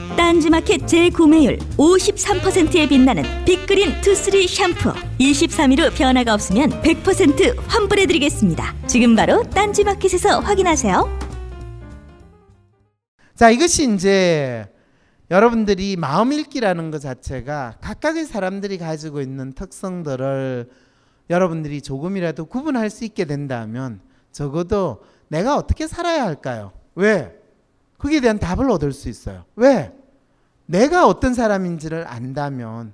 딴지마켓 재구매율 53%에 빛나는 빅그린 투쓰리 샴푸 23일 후 변화가 없으면 100% 환불해드리겠습니다. 지금 바로 딴지마켓에서 확인하세요. 자, 이것이 이제 여러분들이 마음 읽기라는 것 자체가 각각의 사람들이 가지고 있는 특성들을 여러분들이 조금이라도 구분할 수 있게 된다면 적어도 내가 어떻게 살아야 할까요? 왜? 거기에 대한 답을 얻을 수 있어요. 왜? 내가 어떤 사람인지를 안다면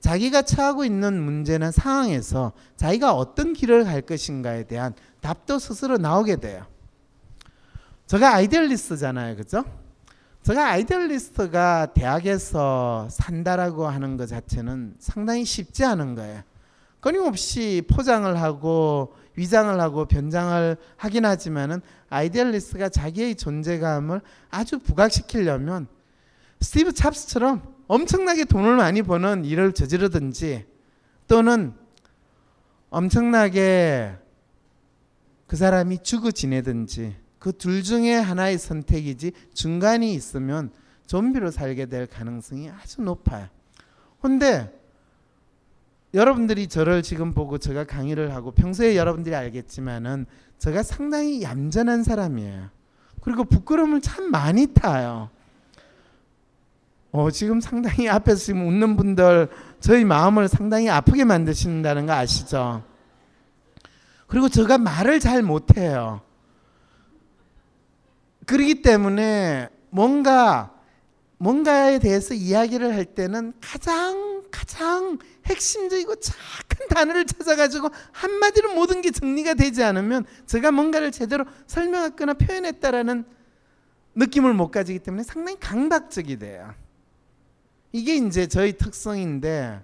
자기가 처하고 있는 문제나 상황에서 자기가 어떤 길을 갈 것인가에 대한 답도 스스로 나오게 돼요. 제가 idealist잖아요. 그죠? 제가 idealist가 대학에서 산다라고 하는 것 자체는 상당히 쉽지 않은 거예요. 끊임없이 포장을 하고 위장을 하고 변장을 하긴 하지만은 idealist가 자기의 존재감을 아주 부각시키려면 스티브 잡스처럼 엄청나게 돈을 많이 버는 일을 저지르든지 또는 엄청나게 그 사람이 죽어 지내든지 그 둘 중에 하나의 선택이지 중간이 있으면 좀비로 살게 될 가능성이 아주 높아요. 근데 여러분들이 저를 지금 보고 제가 강의를 하고 평소에 여러분들이 알겠지만은 제가 상당히 얌전한 사람이에요. 그리고 부끄러움을 참 많이 타요. 어, 지금 상당히 앞에서 지금 웃는 분들 저희 마음을 상당히 아프게 만드신다는 거 아시죠? 그리고 제가 말을 잘 못해요. 그러기 때문에 뭔가 뭔가에 대해서 이야기를 할 때는 가장 가장 핵심적이고 착한 단어를 찾아가지고 한마디로 모든 게 정리가 되지 않으면 제가 뭔가를 제대로 설명했거나 표현했다라는 느낌을 못 가지기 때문에 상당히 강박적이 돼요. 이게 이제 저희 특성인데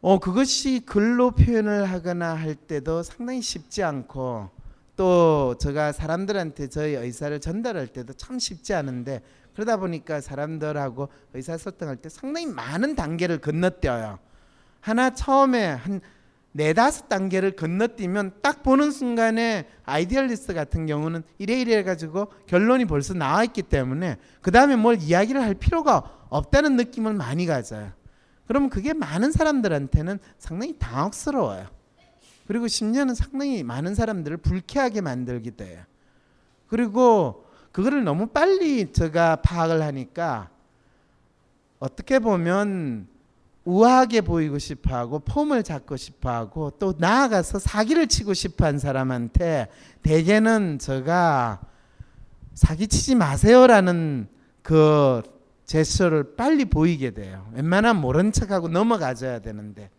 어 그것이 글로 표현을 하거나 할 때도 상당히 쉽지 않고 또 제가 사람들한테 저희 의사를 전달할 때도 참 쉽지 않은데 그러다 보니까 사람들하고 의사소통할 때 상당히 많은 단계를 건너뛰어요. 하나 처음에 한 네다섯 단계를 건너뛰면 딱 보는 순간에 아이디얼리스트 같은 경우는 이래 이래 해가지고 결론이 벌써 나와 있기 때문에 그 다음에 뭘 이야기를 할 필요가 없다는 느낌을 많이 가져요. 그러면 그게 많은 사람들한테는 상당히 당혹스러워요. 그리고 심지어는 상당히 많은 사람들을 불쾌하게 만들기도 해요. 그리고 그거를 너무 빨리 제가 파악을 하니까 어떻게 보면 우아하게 보이고 싶어 하고 폼을 잡고 싶어 하고 또 나아가서 사기를 치고 싶어 한 사람한테 대개는 제가 사기치지 마세요라는 그 제스처를 빨리 보이게 돼요. 웬만하면 모른 척하고 넘어가줘야 되는데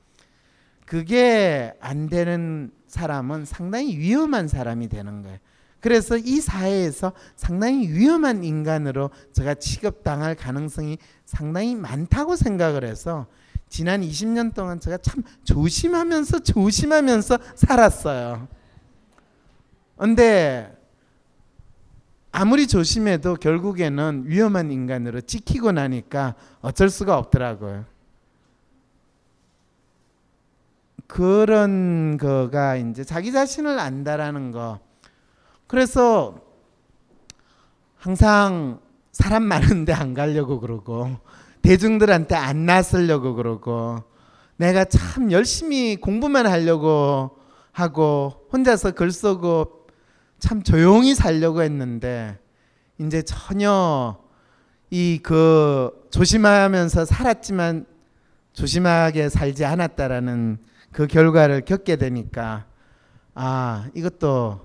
그게 안 되는 사람은 상당히 위험한 사람이 되는 거예요. 그래서 이 사회에서 상당히 위험한 인간으로 제가 취급당할 가능성이 상당히 많다고 생각을 해서 지난 20년 동안 제가 참 조심하면서 조심하면서 살았어요. 근데 아무리 조심해도 결국에는 위험한 인간으로 찍히고 나니까 어쩔 수가 없더라고요. 그런 거가 이제 자기 자신을 안다라는 거. 그래서 항상 사람 많은데 안 가려고 그러고 대중들한테 안 나서려고 그러고 내가 참 열심히 공부만 하려고 하고 혼자서 글 쓰고 참 조용히 살려고 했는데 이제 전혀 이 그 조심하면서 살았지만 조심하게 살지 않았다라는 그 결과를 겪게 되니까 아 이것도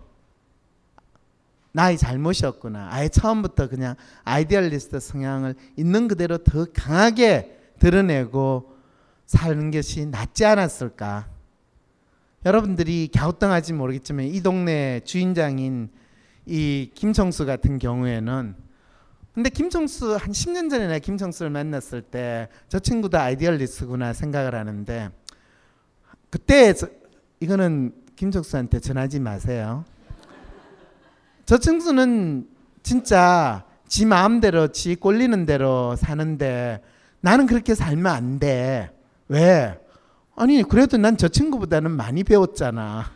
나의 잘못이었구나. 아예 처음부터 그냥 아이디얼리스트 성향을 있는 그대로 더 강하게 드러내고 사는 것이 낫지 않았을까. 여러분들이 갸우뚱하지 모르겠지만 이 동네 주인장인 이 김청수 같은 경우에는 근데 김청수 한 10년 전에 나 김청수를 만났을 때 저 친구도 아이디얼리스트구나 생각을 하는데 그때 저, 이거는 김청수한테 전하지 마세요. 저 친구는 진짜 지 마음대로 지 꼴리는 대로 사는데 나는 그렇게 살면 안 돼. 왜? 아니 그래도 난 저 친구보다는 많이 배웠잖아.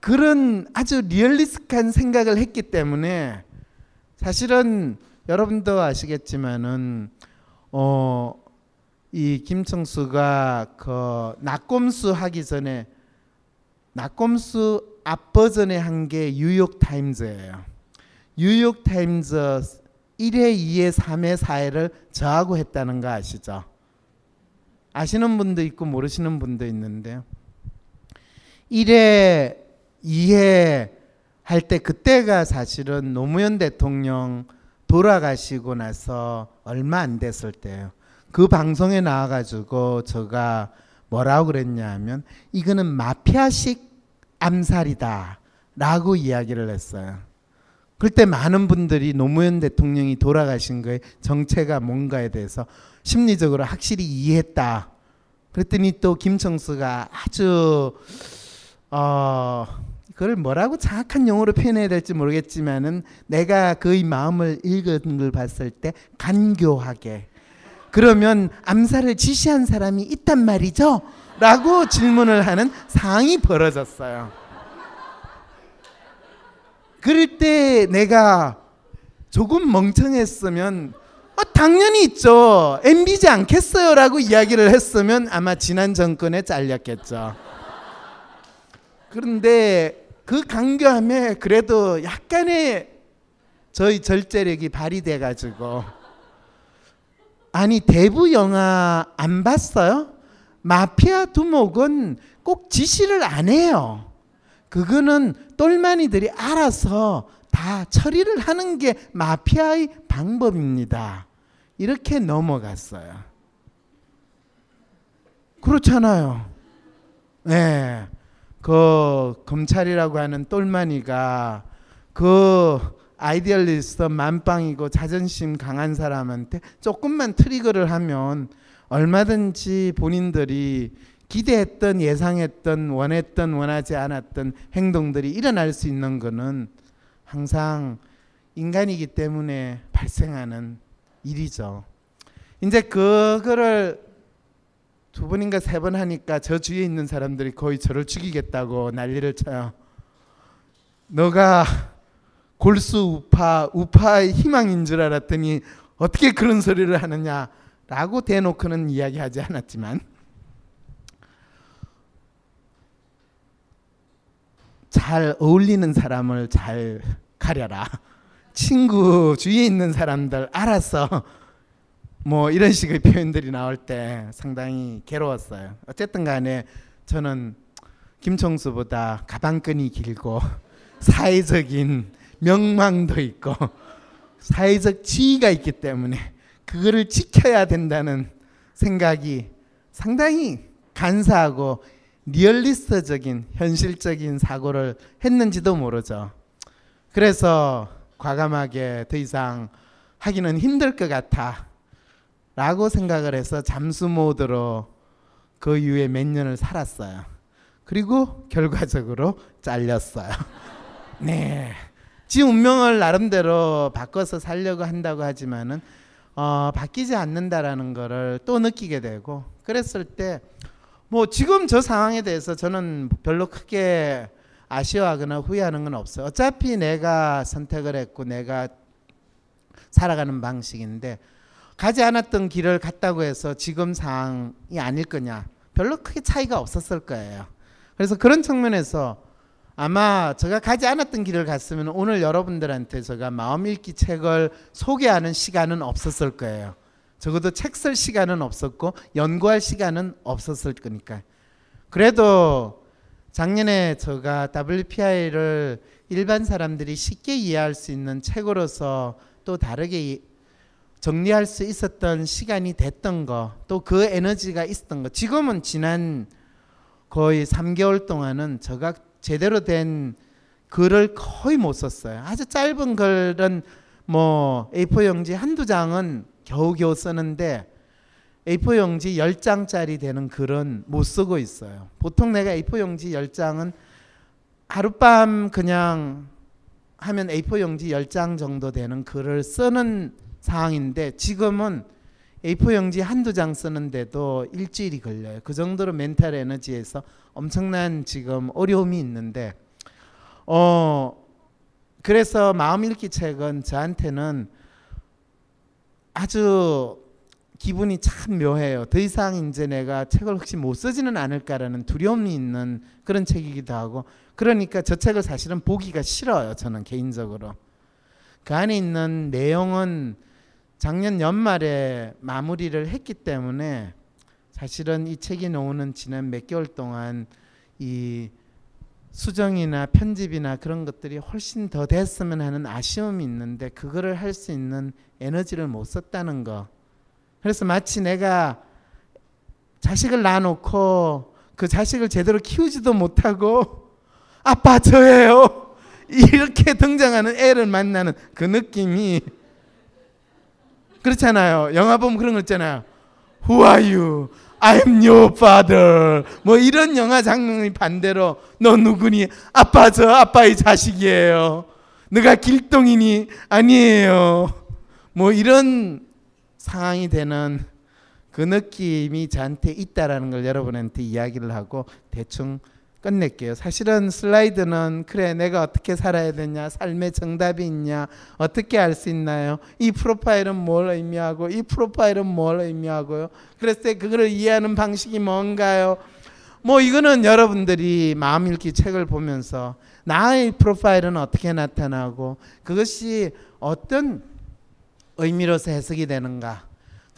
그런 아주 리얼리스트한 생각을 했기 때문에 사실은 여러분도 아시겠지만은 어 이 김총수가 그 나꼼수 하기 전에 나꼼수 앞 버전에 한게 뉴욕 타임즈예요. 뉴욕 타임즈 1회, 2회, 3회, 4회를 저하고 했다는 거 아시죠? 아시는 분도 있고 모르시는 분도 있는데요. 1회, 2회 할 때 그때가 사실은 노무현 대통령 돌아가시고 나서 얼마 안 됐을 때예요. 그 방송에 나와가지고 제가 뭐라고 그랬냐 하면 이거는 마피아식 암살이다 라고 이야기를 했어요. 그때 많은 분들이 노무현 대통령이 돌아가신 거에 정체가 뭔가에 대해서 심리적으로 확실히 이해했다. 그랬더니 또 김청수가 아주 어 그걸 뭐라고 정확한 용어로 표현해야 될지 모르겠지만은 내가 그의 마음을 읽은 걸 봤을 때 간교하게 그러면 암살을 지시한 사람이 있단 말이죠? 라고 질문을 하는 상황이 벌어졌어요. 그럴 때 내가 조금 멍청했으면 어, 당연히 있죠. MB지 않겠어요. 라고 이야기를 했으면 아마 지난 정권에 잘렸겠죠. 그런데 그 강교함에 그래도 약간의 저희 절제력이 발휘돼 가지고 아니 대부 영화 안 봤어요? 마피아 두목은 꼭 지시를 안 해요. 그거는 똘마니들이 알아서 다 처리를 하는 게 마피아의 방법입니다. 이렇게 넘어갔어요. 그렇잖아요. 네. 그 검찰이라고 하는 똘마니가 그 idealist 만빵이고 자존심 강한 사람한테 조금만 trigger를 하면 얼마든지 본인들이 기대했던 예상했던 원했던 원하지 않았던 행동들이 일어날 수 있는 거는 항상 인간이기 때문에 발생하는 일이죠. 이제 그거를 두 번인가 세 번 하니까 저 주위에 있는 사람들이 거의 저를 죽이겠다고 난리를 쳐요. 너가 골수 우파, 우파의 희망인 줄 알았더니 어떻게 그런 소리를 하느냐라고 대놓고는 이야기하지 않았지만 잘 어울리는 사람을 잘 가려라. 친구 주위에 있는 사람들 알아서 뭐 이런 식의 표현들이 나올 때 상당히 괴로웠어요. 어쨌든 간에 저는 김청수보다 가방끈이 길고 사회적인 명망도 있고 사회적 지위가 있기 때문에 그거를 지켜야 된다는 생각이 상당히 간사하고 리얼리스트적인 현실적인 사고를 했는지도 모르죠. 그래서 과감하게 더 이상 하기는 힘들 것 같아 라고 생각을 해서 잠수 모드로 그 이후에 몇 년을 살았어요. 그리고 결과적으로 잘렸어요. 네. 지 운명을 나름대로 바꿔서 살려고 한다고 하지만은 어, 바뀌지 않는다라는 거를 또 느끼게 되고 그랬을 때 뭐 지금 저 상황에 대해서 저는 별로 크게 아쉬워하거나 후회하는 건 없어요. 어차피 내가 선택을 했고 내가 살아가는 방식인데 가지 않았던 길을 갔다고 해서 지금 상황이 아닐 거냐 별로 크게 차이가 없었을 거예요. 그래서 그런 측면에서 아마 제가 가지 않았던 길을 갔으면 오늘 여러분들한테 제가 마음 읽기 책을 소개하는 시간은 없었을 거예요. 적어도 책 쓸 시간은 없었고 연구할 시간은 없었을 거니까. 그래도 작년에 제가 WPI를 일반 사람들이 쉽게 이해할 수 있는 책으로서 또 다르게 정리할 수 있었던 시간이 됐던 거, 또 그 에너지가 있었던 거. 지금은 지난 거의 3개월 동안은 제가 제대로 된 글을 거의 못 썼어요. 아주 짧은 글은 뭐 A4 용지 한두 장은 겨우겨우 쓰는데 A4 용지 10장짜리 되는 글은 못 쓰고 있어요. 보통 내가 A4 용지 10장은 하룻밤 그냥 하면 A4 용지 10장 정도 되는 글을 쓰는 상황인데 지금은 A4 용지 한두 장 쓰는데도 일주일이 걸려요. 그 정도로 멘탈 에너지에서 엄청난 지금 어려움이 있는데 어 그래서 마음 읽기 책은 저한테는 아주 기분이 참 묘해요. 더 이상 이제 내가 책을 혹시 못 쓰지는 않을까라는 두려움이 있는 그런 책이기도 하고 그러니까 저 책을 사실은 보기가 싫어요. 저는 개인적으로. 그 안에 있는 내용은 작년 연말에 마무리를 했기 때문에 사실은 이 책이 나오는 지난 몇 개월 동안 이 수정이나 편집이나 그런 것들이 훨씬 더 됐으면 하는 아쉬움이 있는데 그거를 할 수 있는 에너지를 못 썼다는 거. 그래서 마치 내가 자식을 낳아놓고 그 자식을 제대로 키우지도 못하고 아빠 저예요. 이렇게 등장하는 애를 만나는 그 느낌이 그렇잖아요. 영화 보면 그런 거 있잖아요. Who are you? I'm your father. 뭐 이런 영화 장면이 반대로 너 누구니? 아빠 저 아빠의 자식이에요. 너가 길동이니? 아니에요. 뭐 이런 상황이 되는 그 느낌이 저한테 있다라는 걸 여러분한테 이야기를 하고 대충 끝낼게요. 사실은 슬라이드는 그래 내가 어떻게 살아야 되냐 삶의 정답이 있냐 어떻게 알 수 있나요? 이 프로파일은 뭘 의미하고 이 프로파일은 뭘 의미하고요? 그랬을 때 그거를 이해하는 방식이 뭔가요? 뭐 이거는 여러분들이 마음 읽기 책을 보면서 나의 프로파일은 어떻게 나타나고 그것이 어떤 의미로서 해석이 되는가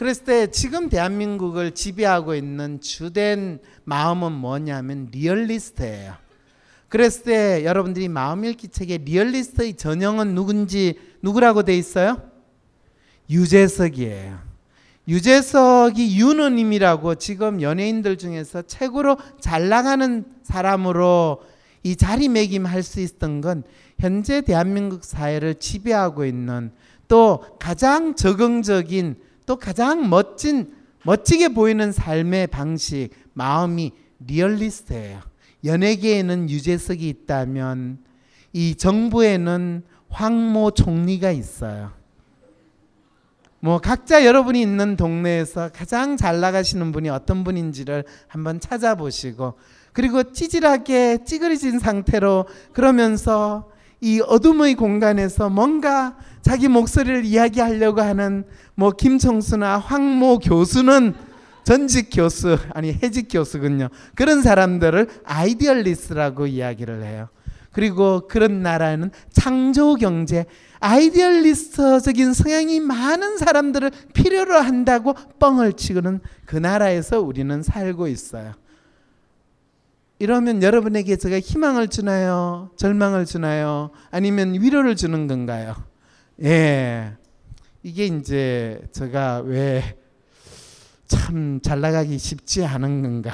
그랬을 때 지금 대한민국을 지배하고 있는 주된 마음은 뭐냐면 리얼리스트예요. 그랬을 때 여러분들이 마음 읽기 책에 리얼리스트의 전형은 누군지 누구라고 돼 있어요? 유재석이에요. 유재석이 윤호님이라고 지금 연예인들 중에서 최고로 잘 나가는 사람으로 이 자리매김할 수 있었던 건 현재 대한민국 사회를 지배하고 있는 또 가장 적응적인 또 가장 멋진 멋지게 보이는 삶의 방식, 마음이 리얼리스트예요. 연예계에는 유재석이 있다면 이 정부에는 황모 총리가 있어요. 뭐 각자 여러분이 있는 동네에서 가장 잘 나가시는 분이 어떤 분인지를 한번 찾아보시고 그리고 찌질하게 찌그러진 상태로 그러면서 이 어둠의 공간에서 뭔가 자기 목소리를 이야기하려고 하는 뭐 김청수나 황모 교수는 전직 교수 아니 해직 교수군요. 그런 사람들을 idealist라고 이야기를 해요. 그리고 그런 나라는 창조 경제 idealist적인 성향이 많은 사람들을 필요로 한다고 뻥을 치고는 그 나라에서 우리는 살고 있어요. 이러면 여러분에게 제가 희망을 주나요? 절망을 주나요? 아니면 위로를 주는 건가요? 예. 이게 이제 제가 왜 참 잘 나가기 쉽지 않은 건가.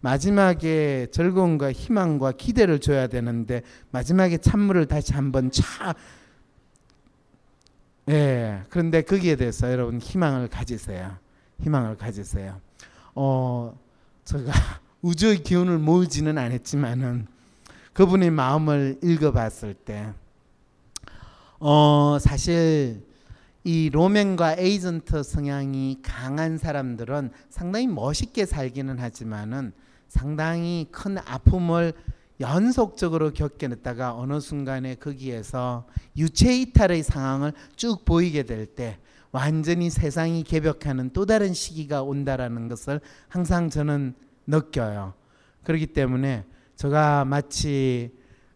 마지막에 즐거움과 희망과 기대를 줘야 되는데 마지막에 찬물을 다시 한번 차 예. 그런데 거기에 대해서 여러분 희망을 가지세요. 희망을 가지세요. 어, 제가 우주의 기운을 모으지는 않았지만은 그분의 마음을 읽어봤을 때, 어, 사실 이 로맨과 에이전트 성향이 강한 사람들은 상당히 멋있게 살기는 하지만은 상당히 큰 아픔을 연속적으로 겪게됐다가 어느 순간에 거기에서 유체 이탈의 상황을 쭉 보이게 될 때 완전히 세상이 개벽하는 또 다른 시기가 온다라는 것을 항상 저는 느껴요. 그렇기 때문에 제가 마치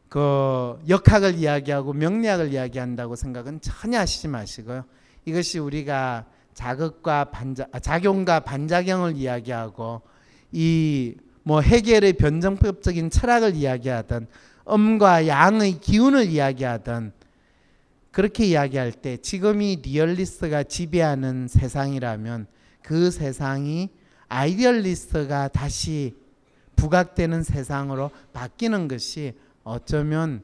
그 역학을 이야기하고 명리학을 이야기한다고 생각은 전혀 하시지 마시고요. 이것이 우리가 자극과 반자, 아, 작용과 반작용을 이야기하고 이 뭐 해결의 변증법적인 철학을 이야기하던 음과 양의 기운을 이야기하던 그렇게 이야기할 때 지금이 리얼리스트가 지배하는 세상이라면 그 세상이 idealist가 다시 부각되는 세상으로 바뀌는 것이 어쩌면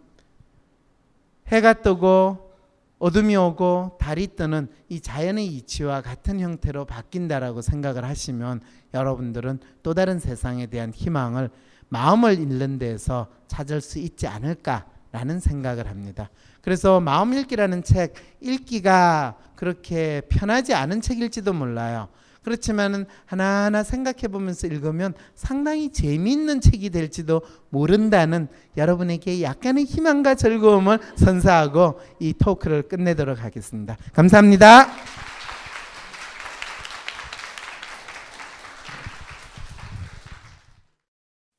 해가 뜨고 어둠이 오고 달이 뜨는 이 자연의 이치와 같은 형태로 바뀐다라고 생각을 하시면 여러분들은 또 다른 세상에 대한 희망을 마음을 읽는 데서 찾을 수 있지 않을까라는 생각을 합니다. 그래서 마음 읽기라는 책 읽기가 그렇게 편하지 않은 책일지도 몰라요. 그렇지만은 하나하나 생각해 보면서 읽으면 상당히 재미있는 책이 될지도 모른다는 여러분에게 약간의 희망과 즐거움을 선사하고 이 토크를 끝내도록 하겠습니다. 감사합니다.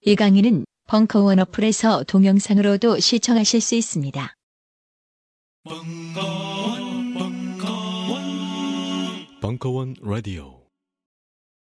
이 강의는 벙커원 어플에서 동영상으로도 시청하실 수 있습니다. 벙커원, 벙커원, 벙커원 라디오.